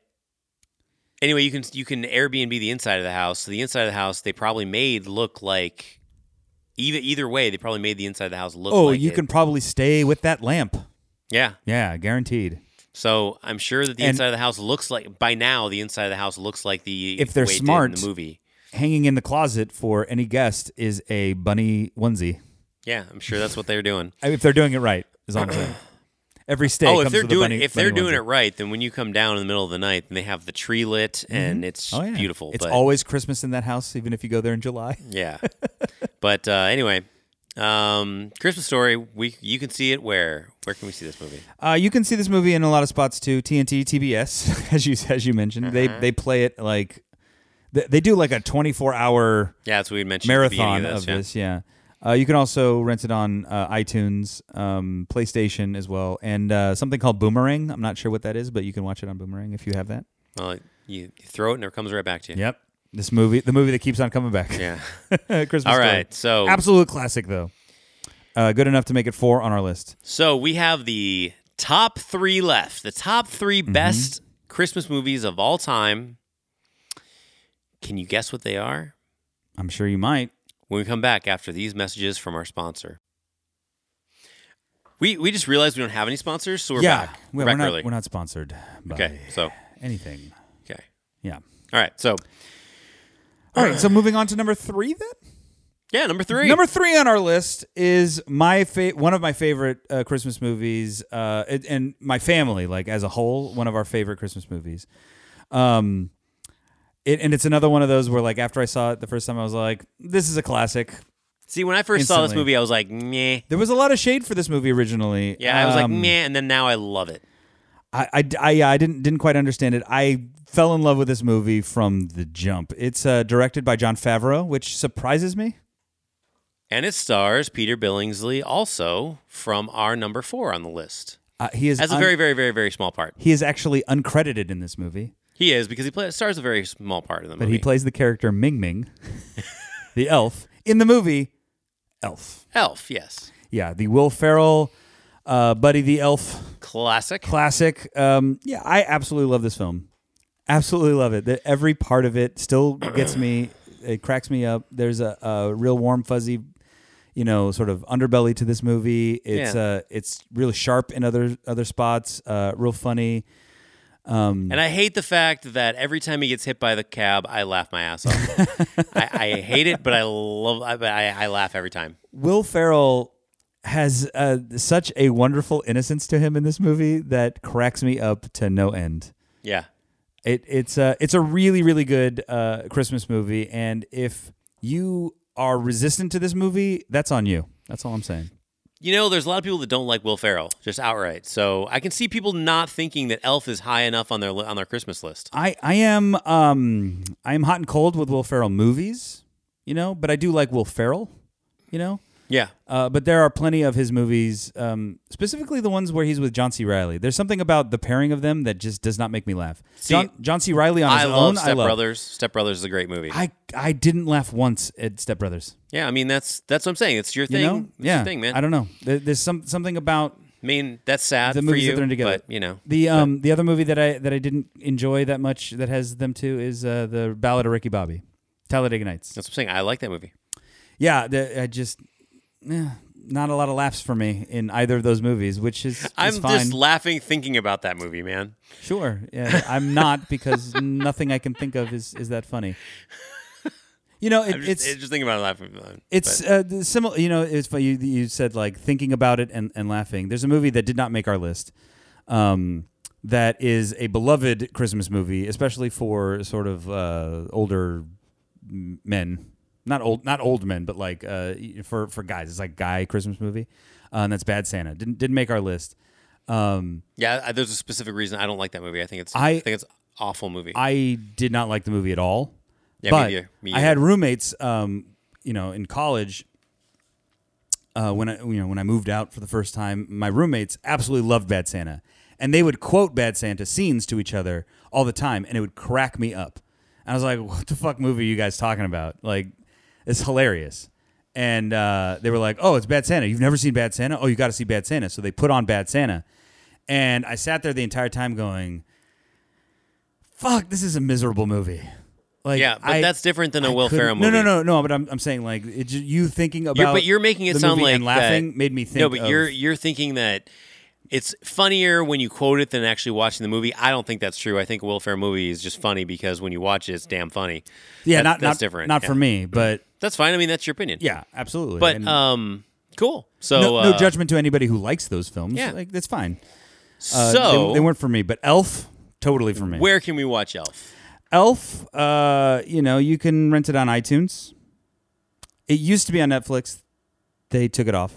anyway, you can you can Airbnb the inside of the house. So the inside of the house they probably made look like either either way they probably made the inside of the house look. Oh, like you it. can probably stay with that lamp. yeah. Yeah, guaranteed. So I'm sure that the And- inside of the house looks like by now the inside of the house looks like the If they're smart- in the movie. Hanging in the closet for any guest is a bunny onesie. Yeah, I'm sure that's what they're doing. (laughs) If they're doing it right, is all I'm saying. Every stay. oh, if they're doing bunny, if they're doing it right, then when you come down in the middle of the night and they have the tree lit and it's Oh, yeah. beautiful. It's but, always Christmas in that house, even if you go there in July. (laughs) Yeah. but uh, anyway, um, Christmas Story. We you can see it where? Where can we see this movie? Uh, you can see this movie in a lot of spots too. TNT, TBS, (laughs) as you as you mentioned, they Uh-huh. they play it like they, they do like a twenty four hour Yeah, that's what we mentioned. at the beginning marathon of of this, this. Yeah, uh, you can also rent it on uh, iTunes, um, PlayStation as well, and uh, something called Boomerang. I'm not sure what that is, but you can watch it on Boomerang if you have that. Well, you, you throw it and it comes right back to you. Yep, this movie, the movie that keeps on coming back. Yeah. (laughs) Christmas. All right. Story. So absolute classic though. Uh, good enough to make it four on our list. so we have the top three left. The top 3 Mm-hmm. best Christmas movies of all time. Can you guess what they are? I'm sure you might. When we come back after these messages from our sponsor. We we just realized we don't have any sponsors, so we're yeah, back. Well, back we're not we're not sponsored by okay, so anything. okay, Yeah. all right, so All right. So moving on to number three then. yeah, number three. Number three on our list is my fa- one of my favorite uh, Christmas movies, uh, and- and my family, like as a whole, one of our favorite Christmas movies. Um, it, and it's another one of those where, like, after I saw it the first time, I was like, "This is a classic." See, when I first saw this Instantly. movie, I was like, meh. There was a lot of shade for this movie originally. Yeah, I was like, Um, meh, and then now I love it. I, I, I, yeah, I didn't didn't quite understand it. I fell in love with this movie from the jump. It's uh, directed by Jon Favreau, which surprises me. And it stars Peter Billingsley, also from our number four on the list, Uh, he is as a un- very, very, very, very small part. he is actually uncredited in this movie. He is because he plays stars a very small part in the movie. but he plays the character Ming Ming, (laughs) the elf in the movie Elf. Elf, yes, Yeah, the Will Ferrell, uh, Buddy the Elf classic. classic. Um, yeah, I absolutely love this film. Absolutely love it. The, every part of it still (coughs) gets me. It cracks me up. There's a, a real warm, fuzzy, you know, sort of underbelly to this movie. It's Yeah. uh, it's really sharp in other other spots. Uh, real funny. Um, And I hate the fact that every time he gets hit by the cab, I laugh my ass off. (laughs) I, I hate it, but I love. I, I, I laugh every time. Will Ferrell has uh, such a wonderful innocence to him in this movie that cracks me up to no end. Yeah, It, it's a it's a really really good uh, Christmas movie, and if you are resistant to this movie, that's on you. That's all I'm saying. You know, there's a lot of people that don't like Will Ferrell just outright. So I can see people not thinking that Elf is high enough on their on their Christmas list. I I am um I am hot and cold with Will Ferrell movies, you know, but I do like Will Ferrell, you know. Yeah, Uh, but there are plenty of his movies, um, specifically the ones where he's with John C. Reilly. There's something about the pairing of them that just does not make me laugh. See, John, John C. Reilly on I his love own, Step I love. Brothers. Step Brothers is a great movie. I I didn't laugh once at Step Brothers. yeah, I mean that's that's what I'm saying. It's your You thing. know, It's yeah, your thing, man. I don't know. There, there's some something about I mean that's sad the for movies you, that they're in together. but you know, the um the other movie that I that I didn't enjoy that much that has them too is uh, the Ballad of Ricky Bobby, Talladega Nights. that's what I'm saying. I like that movie. Yeah, the, I just yeah, not a lot of laughs for me in either of those movies, which is, is I'm fine. just laughing thinking about that movie, man. Sure. Yeah, I'm not (laughs) because nothing I can think of is, is that funny. You know, it, just, it's just thinking about it laughing. it's uh, similar. You know, it's funny. You, you said like thinking about it and, and laughing. There's a movie that did not make our list. Um, that is a beloved Christmas movie, especially for sort of uh, older men. Not old, not old men, but like uh, for for guys. It's like guy Christmas movie, uh, and that's Bad Santa. Didn't didn't make our list. Um, yeah, I- there's a specific reason I don't like that movie. I think it's I- I, think it's awful movie. I did not like the movie at all. Yeah, me but neither. Me I had roommates, um, you know, in college. Uh, when I you know when I moved out for the first time, my roommates absolutely loved Bad Santa, and they would quote Bad Santa scenes to each other all the time, and it would crack me up. And I was like, "What the fuck movie are you guys talking about? Like, it's hilarious." And uh, they were like, "Oh, it's Bad Santa. You've never seen Bad Santa? Oh, you got to see Bad Santa." So they put on Bad Santa, and I sat there the entire time going, "Fuck, this is a miserable movie." Like, yeah, but I- that's different than a I Will Ferrell movie. No, no, no, no. But I'm, I'm saying like it, you thinking about. You're, but you're making it sound like and laughing that- made me think. No, but of- you're you're thinking that it's funnier when you quote it than actually watching the movie. I don't think that's true. I think a Will Ferrell movie is just funny because when you watch it, it's damn funny. yeah, That- not that's not different. Not Yeah. for me, but That's fine. I mean, that's your opinion. yeah, absolutely. but And um, cool. So no, uh, judgment to anybody who likes those films. Yeah. like that's fine. Uh, So they, they weren't for me, but Elf totally for me. where can we watch Elf? Elf, uh, you know, you can rent it on iTunes. It used to be on Netflix. They took it off.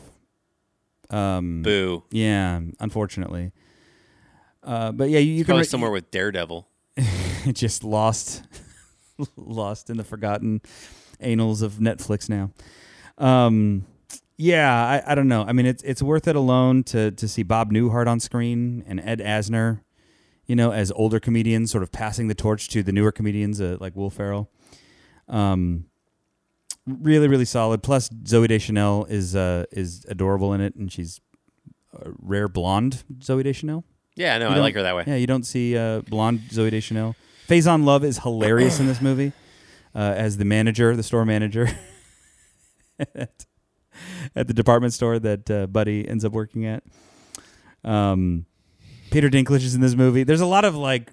Um, Boo. yeah, unfortunately. Uh, but yeah, you, you can rent- somewhere with Daredevil. (laughs) just lost (laughs) lost in the forgotten annals of Netflix now. Um yeah, I, I don't know. I mean it's it's worth it alone to to see Bob Newhart on screen and Ed Asner, you know, as older comedians sort of passing the torch to the newer comedians uh, like Will Ferrell. Um really really solid. Plus Zooey Deschanel is uh is adorable in it and she's a rare blonde Zooey Deschanel. Yeah, no, I like her that way. Yeah, you don't see uh, blonde Zooey Deschanel. Faison Love is hilarious in this movie uh, as the manager, the store manager (laughs) at, at the department store that uh, Buddy ends up working at. Um, Peter Dinklage is in this movie. There's a lot of like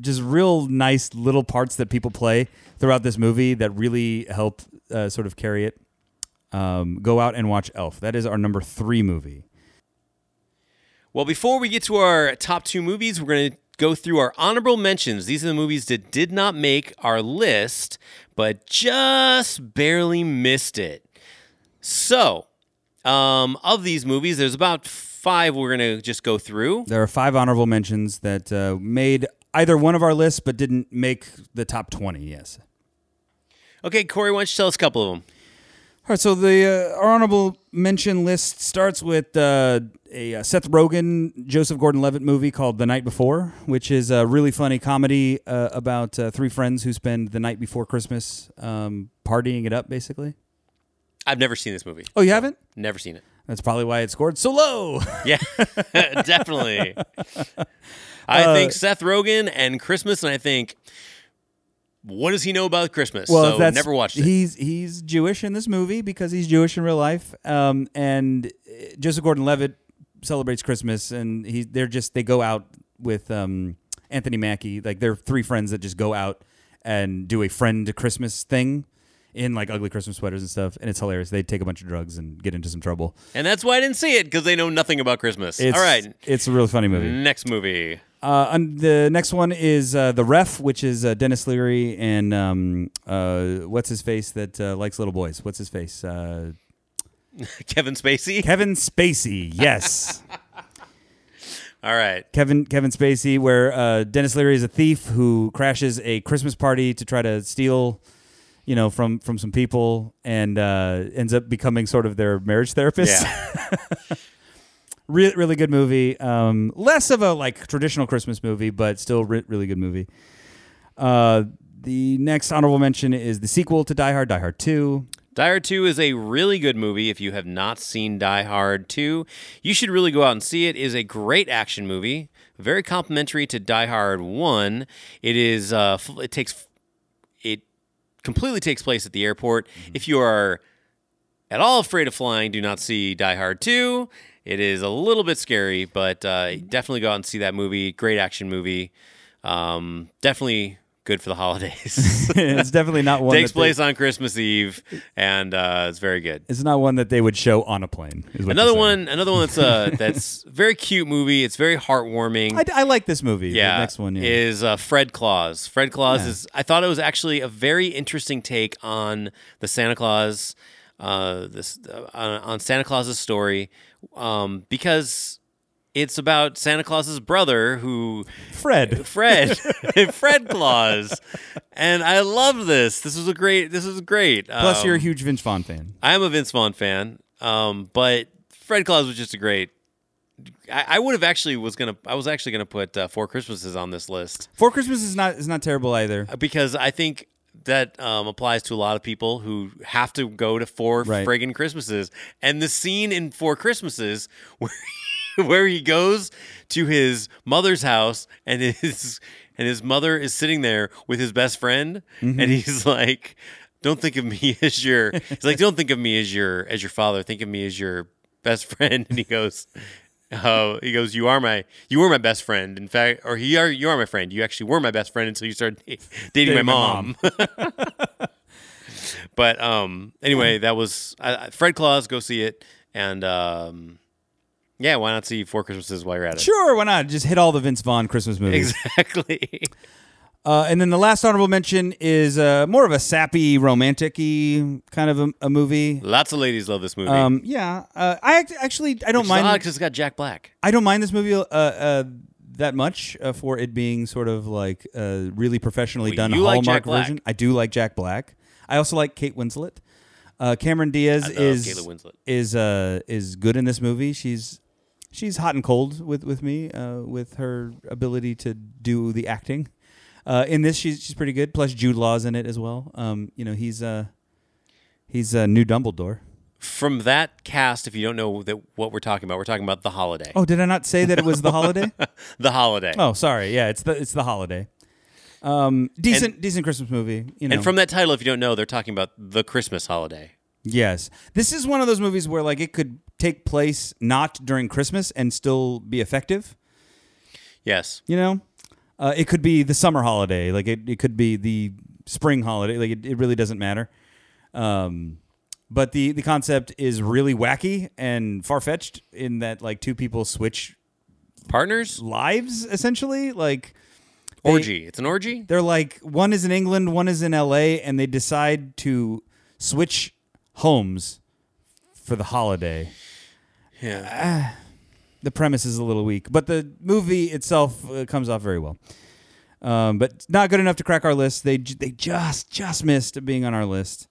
just real nice little parts that people play throughout this movie that really help uh, sort of carry it. Um, go out and watch Elf. That is our number three movie. Well, before we get to our top two movies, we're going to go through our honorable mentions. These are the movies that did not make our list, but just barely missed it. So, um, of these movies, there's about five we're going to just go through. There are five honorable mentions that uh, made either one of our lists but didn't make the top 20, yes. Okay, Corey, why don't you tell us a couple of them? All right, so the uh, our honorable mention list starts with uh, a uh, Seth Rogen, Joseph Gordon-Levitt movie called The Night Before, which is a really funny comedy uh, about uh, three friends who spend the night before Christmas um, partying it up, basically. I've never seen this movie. Oh, you haven't? Never seen it. That's probably why it scored so low. (laughs) Yeah, (laughs) definitely. (laughs) I think Seth Rogen and Christmas, and I think, what does he know about Christmas? Well, so that's never watched it. He's he's Jewish in this movie because he's Jewish in real life. Um, and uh, Joseph Gordon-Levitt celebrates Christmas, and he they're just they go out with um, Anthony Mackie. Like they're three friends that just go out and do a friend Christmas thing in like ugly Christmas sweaters and stuff, and it's hilarious. They take a bunch of drugs and get into some trouble. And that's why I didn't see it because they know nothing about Christmas. It's, All right, it's a really funny movie. next movie. Uh, and the next one is uh, the Ref, which is uh, Denis Leary and um, uh, what's his face that uh, likes little boys. What's his face? Uh, (laughs) Kevin Spacey. Kevin Spacey. Yes. (laughs) All right. Kevin Kevin Spacey, where uh, Denis Leary is a thief who crashes a Christmas party to try to steal, you know, from from some people, and uh, ends up becoming sort of their marriage therapist. Yeah. (laughs) really really good movie. Um, less of a like traditional Christmas movie, but still re- really good movie. Uh, the next honorable mention is the sequel to Die Hard, Die Hard Two. Die Hard 2 is a really good movie. If you have not seen Die Hard 2, you should really go out and see it. It is a great action movie, very complimentary to Die Hard 1. It is uh, it takes it completely takes place at the airport. If you are at all afraid of flying, do not see Die Hard 2. It is a little bit scary, but uh, definitely go out and see that movie. Great action movie. Um, definitely good for the holidays. (laughs) it's definitely not one Takes that they- place on Christmas Eve, and uh, it's very good. it's not one that they would show on a plane. Another one, another one that's uh (laughs) that's very cute movie. It's very heartwarming. I, I like this movie. yeah, the next one yeah. is uh, Fred Claus. Fred Claus Yeah. is. I thought it was actually a very interesting take on the Santa Claus, uh, this uh, on, on Santa Claus's story, um, because it's about Santa Claus's brother who Fred. (laughs) Fred, (laughs) Fred Claus, and I love this. This was a great. This was great. Plus, Um, you're a huge Vince Vaughn fan. I am a Vince Vaughn fan, um, but Fred Claus was just a great. I, I would have actually was gonna. I was actually gonna put uh, Four Christmases on this list Four Christmases is not is not terrible either. because I think that um, applies to a lot of people who have to go to four Right. friggin' Christmases. And the scene in Four Christmases (laughs) where where he goes to his mother's house and his and his mother is sitting there with his best friend Mm-hmm. and he's like don't think of me (laughs) as your he's like don't think of me as your as your father think of me as your best friend and he goes uh, he goes you are my you were my best friend. In fact or he are you are my friend. You actually were my best friend until you started dating, (laughs) Dating my my mom, (laughs) but um anyway that was uh, fred claus go see it. And um yeah why not see four christmases while you're at it? Sure, why not? Just hit all the Vince Vaughn Christmas movies. exactly (laughs) Uh, and then the last honorable mention is uh, more of a sappy, romantic-y kind of a, a movie. lots of ladies love this movie Um, yeah, uh, I act- actually I don't Which mind. because it's got jack black I don't mind this movie uh, uh, that much uh, for it being sort of like a really professionally done you like Hallmark Jack Black. version. I do like Jack Black. I also like Kate Winslet. Uh, Cameron Diaz I love is Winslet. is uh, is good in this movie. She's she's hot and cold with with me uh, with her ability to do the acting. Uh, in this, she's she's pretty good. Plus, Jude Law's in it as well. Um, you know, he's uh, he's uh, new Dumbledore. from that cast if you don't know that what we're talking about we're talking about the holiday Oh, did I not say that it was the holiday? (laughs) the holiday Oh, sorry. Yeah, it's the it's the holiday. Um, decent decent Christmas movie. You know. and from that title if you don't know they're talking about the christmas holiday yes, this is one of those movies where like it could take place not during Christmas and still be effective. yes You know, uh, it could be the summer holiday. Like it, it could be the spring holiday. Like it, it really doesn't matter. Um, but the the concept is really wacky and far fetched in that like two people switch partners lives essentially. Like they- orgy it's an orgy They're like one is in England, one is in LA, and they decide to switch homes for the holiday. yeah The premise is a little weak, but the movie itself uh, comes off very well. Um, but not good enough to crack our list. They j- they just just missed being on our list.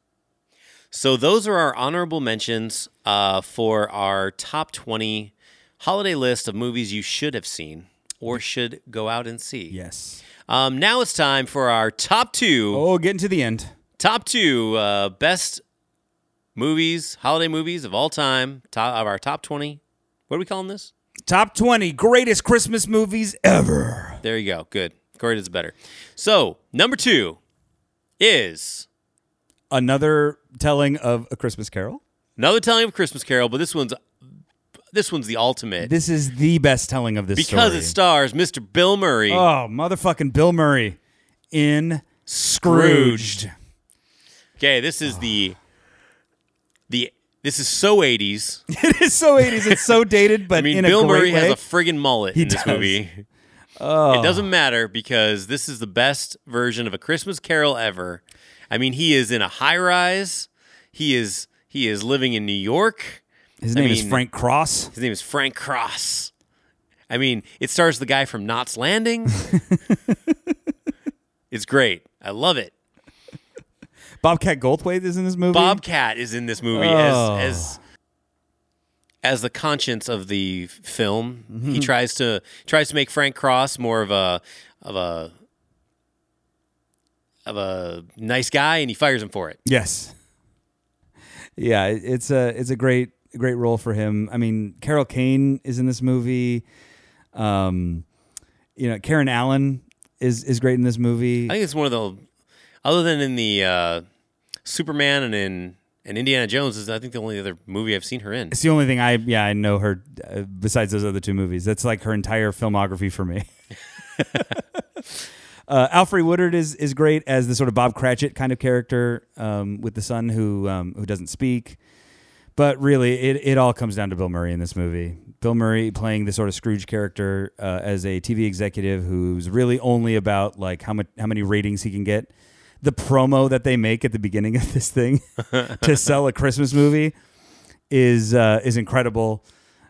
so those are our honorable mentions uh, for our top 20 holiday list of movies you should have seen or should go out and see Yes. um, now it's time for our top two. Oh, getting to the end. top two uh, best movies holiday movies of all time top of our top 20 what are we calling this Top twenty greatest Christmas movies ever. There you go. Good. Corey does better. So number two is Another telling of a Christmas Carol. another telling of Christmas Carol, but this one's this one's the ultimate This is the best telling of this because story. it stars Mr. Bill Murray. Oh, motherfucking Bill Murray in Scrooged. Okay, this is the the this is so 80s. (laughs) It is so 80s. It's so dated, (laughs) but I mean, Bill Murray way. has a friggin' mullet He in this does. Oh. movie. It doesn't matter because this is the best version of a Christmas Carol ever. I mean, he is in a high rise. He is He is living in New York. His I name is Frank Cross. His name is Frank Cross. I mean, it stars the guy from Knots Landing. (laughs) it's great. I love it. Bobcat Goldthwait is in this movie. Bobcat is in this movie Oh. as as as the conscience of the film. Mm-hmm. He tries to tries to make Frank Cross more of a of a of a nice guy, and he fires him for it. Yes. Yeah, it's a it's a great great role for him. I mean, Carol Kane is in this movie. Um, you know, Karen Allen is is great in this movie. I think it's one of the other than in the uh, Superman and in and Indiana Jones is I think the only other movie I've seen her in. It's the only thing I yeah I know her uh, besides those other two movies. That's like her entire filmography for me. (laughs) uh, Alfred Woodard is is great as the sort of Bob Cratchit kind of character um, with the son who um, who doesn't speak. But really, it, it all comes down to Bill Murray in this movie. Bill Murray playing the sort of Scrooge character uh, as a TV executive who's really only about like how much how many ratings he can get. The promo that they make at the beginning of this thing (laughs) to sell a Christmas movie is uh, is incredible.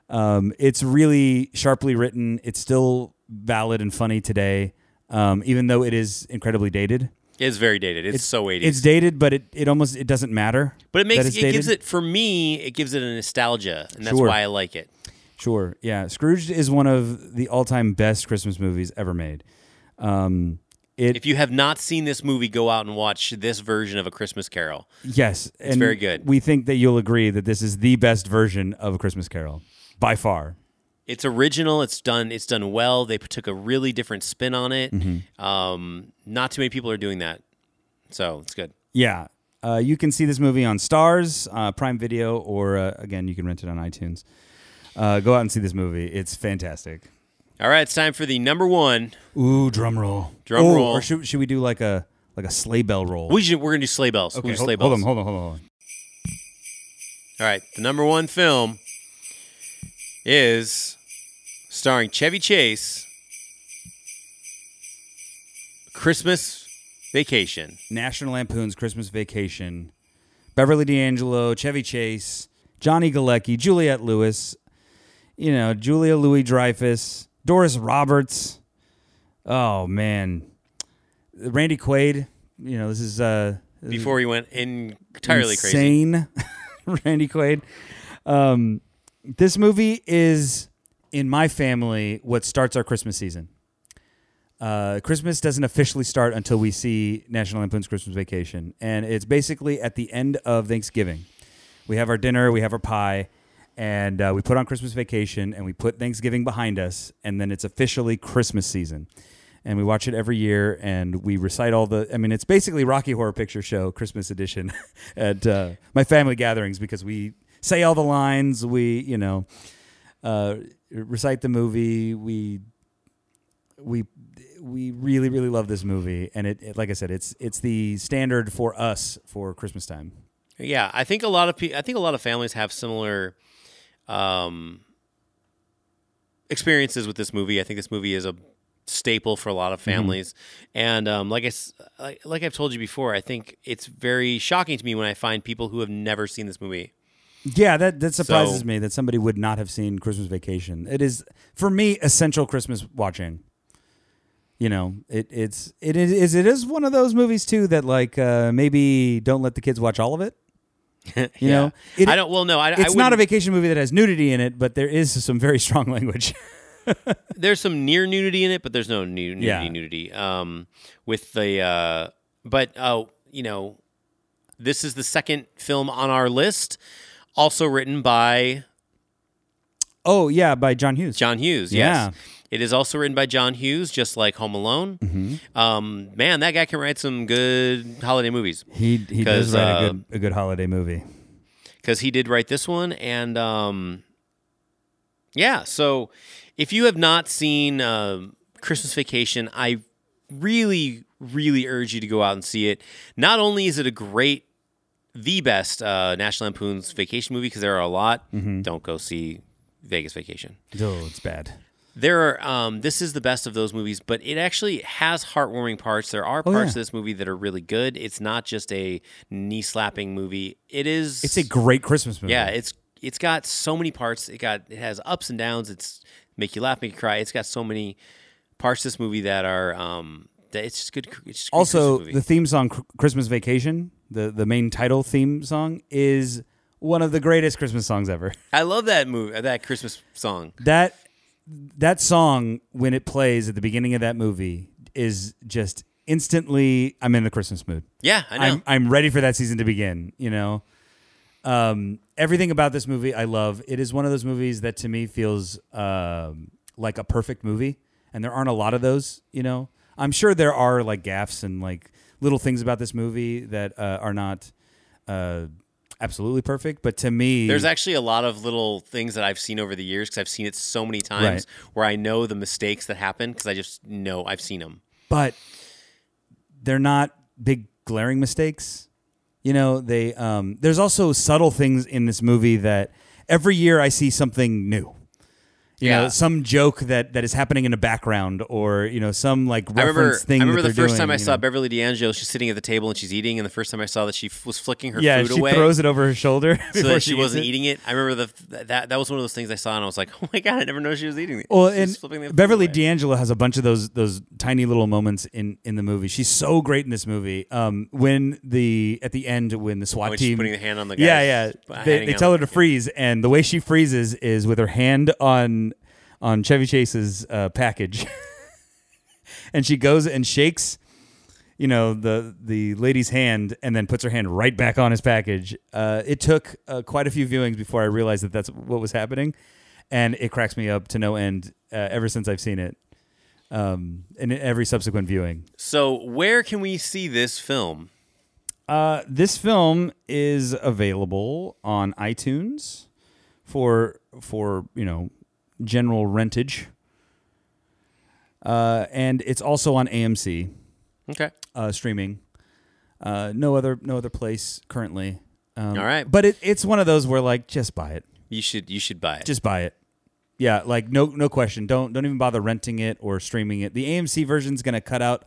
Um, it's really sharply written. It's still valid and funny today, um, even though it is incredibly dated. It's very dated. It's, so 80s. It's dated, but it, it almost it doesn't matter. but it makes it's it gives it for me. It gives it a nostalgia, and that's Sure. why I like it. Sure, yeah. Scrooge is one of the all time best Christmas movies ever made. Um, it If you have not seen this movie, go out and watch this version of A Christmas Carol. yes, it's very good. We think that you'll agree that this is the best version of a Christmas Carol by far. It's original. It's done. It's done well. They took a really different spin on it. Mm-hmm. Um, not too many people are doing that, so it's good. Yeah. Uh, you can see this movie on Starz, uh, Prime Video, or uh, again, you can rent it on iTunes. Uh, go out and see this movie. It's fantastic. All right, it's time for the number one. Ooh, drum roll. Drum Oh, roll. Or should, should we do like a like a sleigh bell roll? We should, we're gonna do sleigh bells. We'll okay, do hold, sleigh hold bells. on, hold on, hold on, hold on. All right, the number one film is starring Chevy Chase. Christmas Vacation. National Lampoon's Christmas Vacation. Beverly D'Angelo, Chevy Chase, Johnny Galecki, Juliette Lewis, you know, Julia Louis Dreyfus, Doris Roberts. Oh man, Randy Quaid. You know, this is uh, Before he went entirely crazy. insane. (laughs) Randy Quaid. Um, this movie is in my family what starts our Christmas season. Uh, Christmas doesn't officially start until we see National Lampoon's Christmas Vacation, and it's basically at the end of Thanksgiving. We have our dinner, we have our pie, and uh, we put on Christmas Vacation, and we put Thanksgiving behind us, and then it's officially Christmas season. And we watch it every year, and we recite all the. I mean, it's basically Rocky Horror Picture Show Christmas edition (laughs) at uh, my family gatherings because we say all the lines, we you know uh, recite the movie, we we we really really love this movie and it, it like i said it's it's the standard for us for christmas time Yeah, I think a lot of pe- I think a lot of families have similar um, experiences with this movie. I think this movie is a staple for a lot of families, and um, like I like, like I've told you before, I think it's very shocking to me when I find people who have never seen this movie. yeah that that surprises So- me that somebody would not have seen christmas vacation. It is for me essential christmas watching. You know it it's it is it is one of those movies too that like uh maybe don't let the kids watch all of it you know it, I don't. Well, no, I, I it's not a vacation movie that has nudity in it but there is some very strong (laughs) language there's some near nudity in it, but there's no nu- nudity. Yeah. Nudity. Um, with the uh, but oh, you know, this is the second film on our list, also written by oh yeah by john hughes John Hughes. Yeah. It is also written by John Hughes, just like Home Alone. Mm-hmm. Um, man, that guy can write some good holiday movies he he does write uh, a good a good holiday movie because he did write this one. And um, yeah, so if you have not seen uh, Christmas Vacation, I really, really urge you to go out and see it. Not only is it a great, the best uh, National Lampoon's vacation movie because there are a lot. Mm-hmm. Don't go see Vegas Vacation. oh it's bad There are. Um, this is the best of those movies, but it actually has heartwarming parts. There are Oh, parts yeah. of this movie that are really good. It's not just a knee slapping movie. It is. It's a great Christmas movie. yeah. It's it's got so many parts. It got it has ups and downs. It's make you laugh, make you cry. It's got so many parts of this movie that are um that it's just good. It's just a good also Christmas movie. the theme song Cr- Christmas Vacation, the the main title theme song is one of the greatest Christmas songs ever. I love that movie. That Christmas song. That that song when it plays at the beginning of that movie is just instantly I'm in the Christmas mood. Yeah, I know. I'm I'm ready for that season to begin. You know, um, everything about this movie I love. It is one of those movies that to me feels um, like a perfect movie, and there aren't a lot of those. You know, I'm sure there are like gaffes and like little things about this movie that uh, are not uh, absolutely perfect, but to me, There's actually a lot of little things that I've seen over the years because I've seen it so many times Right. where I know the mistakes that happen because I just know I've seen them. but they're not big glaring mistakes. You know, they um, there's also subtle things in this movie that every year I see something new. You know, Yeah. some joke that that is happening in the background, or you know, some like I reference remember. thing. I remember the first doing, time I saw know. Beverly D'Angelo. She's sitting at the table and she's eating, and the first time I saw that she f- was flicking her Yeah, food she away throws it over her shoulder (laughs) so before that she eats wasn't it. eating it. I remember the that that was one of those things I saw, and I was like, (laughs) "Oh my god, I never know she was eating it." Well, She was and Beverly away. D'Angelo has a bunch of those those tiny little moments in in the movie. She's so great in this movie. Um, when the at the end when the SWAT she's team putting the hand on the yeah yeah they, they tell her to freeze, and the way she freezes is with her hand on on Chevy Chase's uh, package, (laughs) and she goes and shakes. You know the the lady's hand, and then puts her hand right back on his package. Uh, it took uh, quite a few viewings before I realized that that's what was happening, and it cracks me up to no end uh, ever since I've seen it. Um, in every subsequent viewing, So, where can we see this film? uh, this film is available on iTunes for for you know general rentage, uh, and it's also on AMC Okay. uh, streaming. Uh, no other no other place currently. Um, All right. but it, it's one of those where like just buy it, You should you should buy it. just buy it. Yeah, like no no question. Don't don't even bother renting it or streaming it. The AMC version's gonna cut out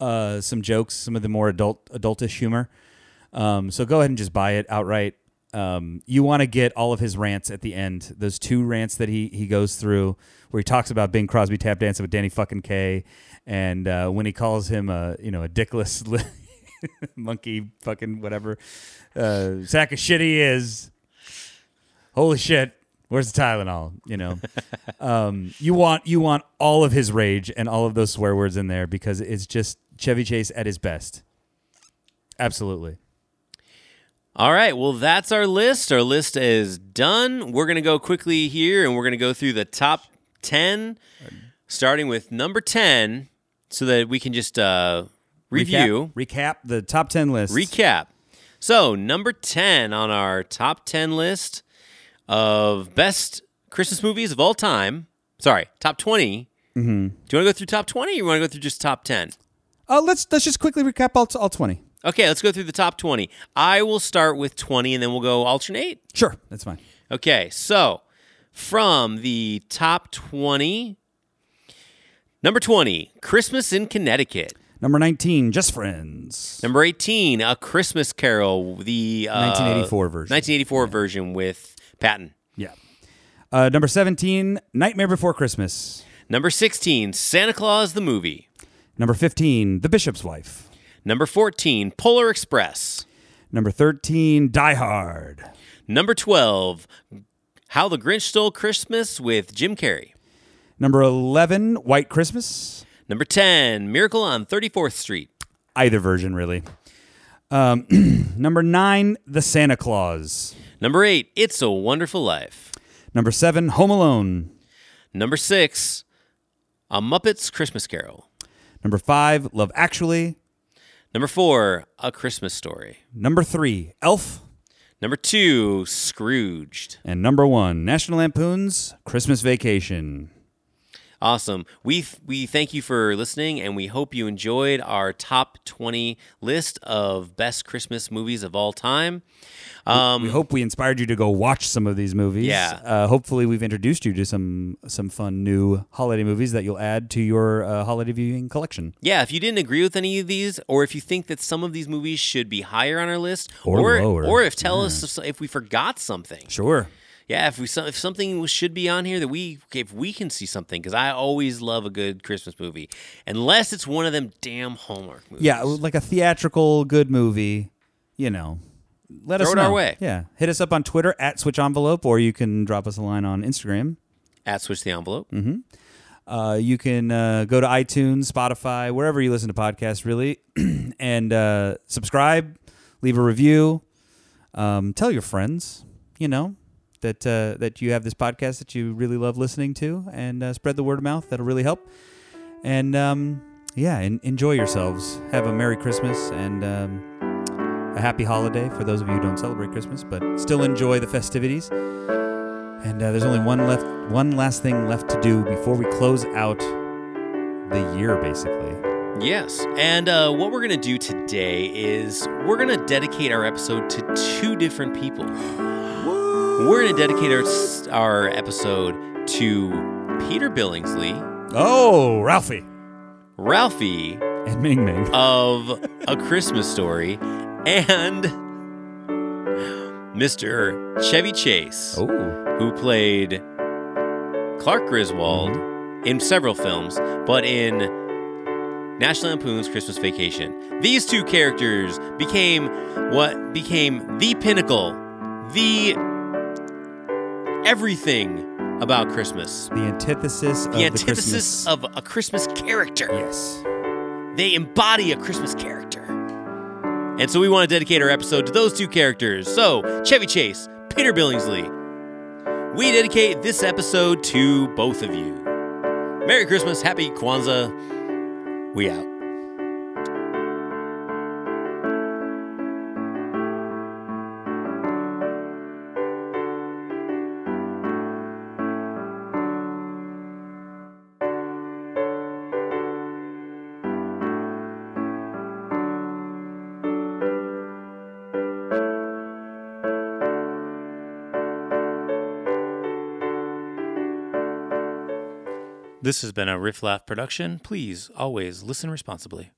uh, some jokes, some of the more adult adultish humor. Um, so go ahead and just buy it outright. Um, you want to get all of his rants at the end. Those two rants that he he goes through, where he talks about Bing Crosby tap dancing with Danny fucking Kaye, and uh, when he calls him a you know a dickless li- (laughs) monkey fucking whatever uh, sack of shit he is. Holy shit! Where's the Tylenol? You know, (laughs) um, you want you want all of his rage and all of those swear words in there because it's just Chevy Chase at his best. Absolutely. All right, well, that's our list. Our list is done. We're going to go quickly here and we're going to go through the top 10, starting with number 10, so that we can just uh, review, Recap, recap the top ten list. recap. So, number 10 on our top 10 list of best Christmas movies of all time. Sorry, top 20. Mm-hmm. Do you want to go through top 20 or you want to go through just top 10? Uh, let's let's just quickly recap all, all twenty. Okay, let's go through the top 20. I will start with 20 and then we'll go alternate. Sure, that's fine. Okay, so from the top 20, number 20, Christmas in Connecticut. Number nineteen, Just Friends. Number 18, A Christmas Carol, the uh, 1984 version. 1984 version with Patton. Yeah. Uh, number seventeen, Nightmare Before Christmas. Number 16, Santa Claus the movie. Number fifteen, The Bishop's Wife. Number 14, Polar Express. Number thirteen, Die Hard. Number 12, How the Grinch Stole Christmas with Jim Carrey. Number eleven, White Christmas. Number 10, Miracle on 34th Street. Either version, really. Um, (clears throat) number nine, The Santa Claus. Number 8, It's a Wonderful Life. Number seven, Home Alone. Number 6, A Muppet's Christmas Carol. Number five, Love Actually. Number 4, A Christmas Story. Number three, Elf. Number 2, Scrooged. And number one, National Lampoon's Christmas Vacation. Awesome. We we thank you for listening, and we hope you enjoyed our top twenty list of best Christmas movies of all time. Um, we hope we inspired you to go watch some of these movies. Yeah. Uh, hopefully, we've introduced you to some some fun new holiday movies that you'll add to your uh, holiday viewing collection. yeah, if you didn't agree with any of these, or if you think that some of these movies should be higher on our list, Or lower. or if tell us if, if we forgot something. Sure. Yeah, if we if something should be on here that we if we can see something because I always love a good Christmas movie, unless it's one of them damn Hallmark movies. Yeah, like a theatrical good movie. You know, let us Throw it know. our way. Yeah, hit us up on Twitter at Switch Envelope, or you can drop us a line on Instagram. at switch the envelope. Uh, you can uh, go to iTunes, Spotify, wherever you listen to podcasts, really, (clears throat) and uh, subscribe, leave a review, um, tell your friends, you know, that uh, that you have this podcast that you really love listening to, and uh, spread the word of mouth. That'll really help. And um, yeah, en- enjoy yourselves. Have a Merry Christmas and um, a Happy Holiday for those of you who don't celebrate Christmas, but still enjoy the festivities. And uh, there's only one left, one last thing left to do before we close out the year, basically. Yes, and uh, what we're gonna do today is we're gonna dedicate our episode to two different people. We're gonna dedicate our our episode to Peter Billingsley, Oh, Ralphie Ralphie and Ming Ming. of A Christmas Story, and Mr. Chevy Chase. Oh, who played Clark Griswold mm-hmm. in several films, but in National Lampoon's Christmas Vacation. These two characters became what became the pinnacle, the everything about Christmas. the antithesis of The the antithesis Christmas. of a Christmas character. yes. They embody a Christmas character. And so we want to dedicate our episode to those two characters. So, Chevy Chase, Peter Billingsley. We dedicate this episode to both of you. Merry Christmas, Happy Kwanzaa. We out. This has been a Riff Laugh production. Please always listen responsibly.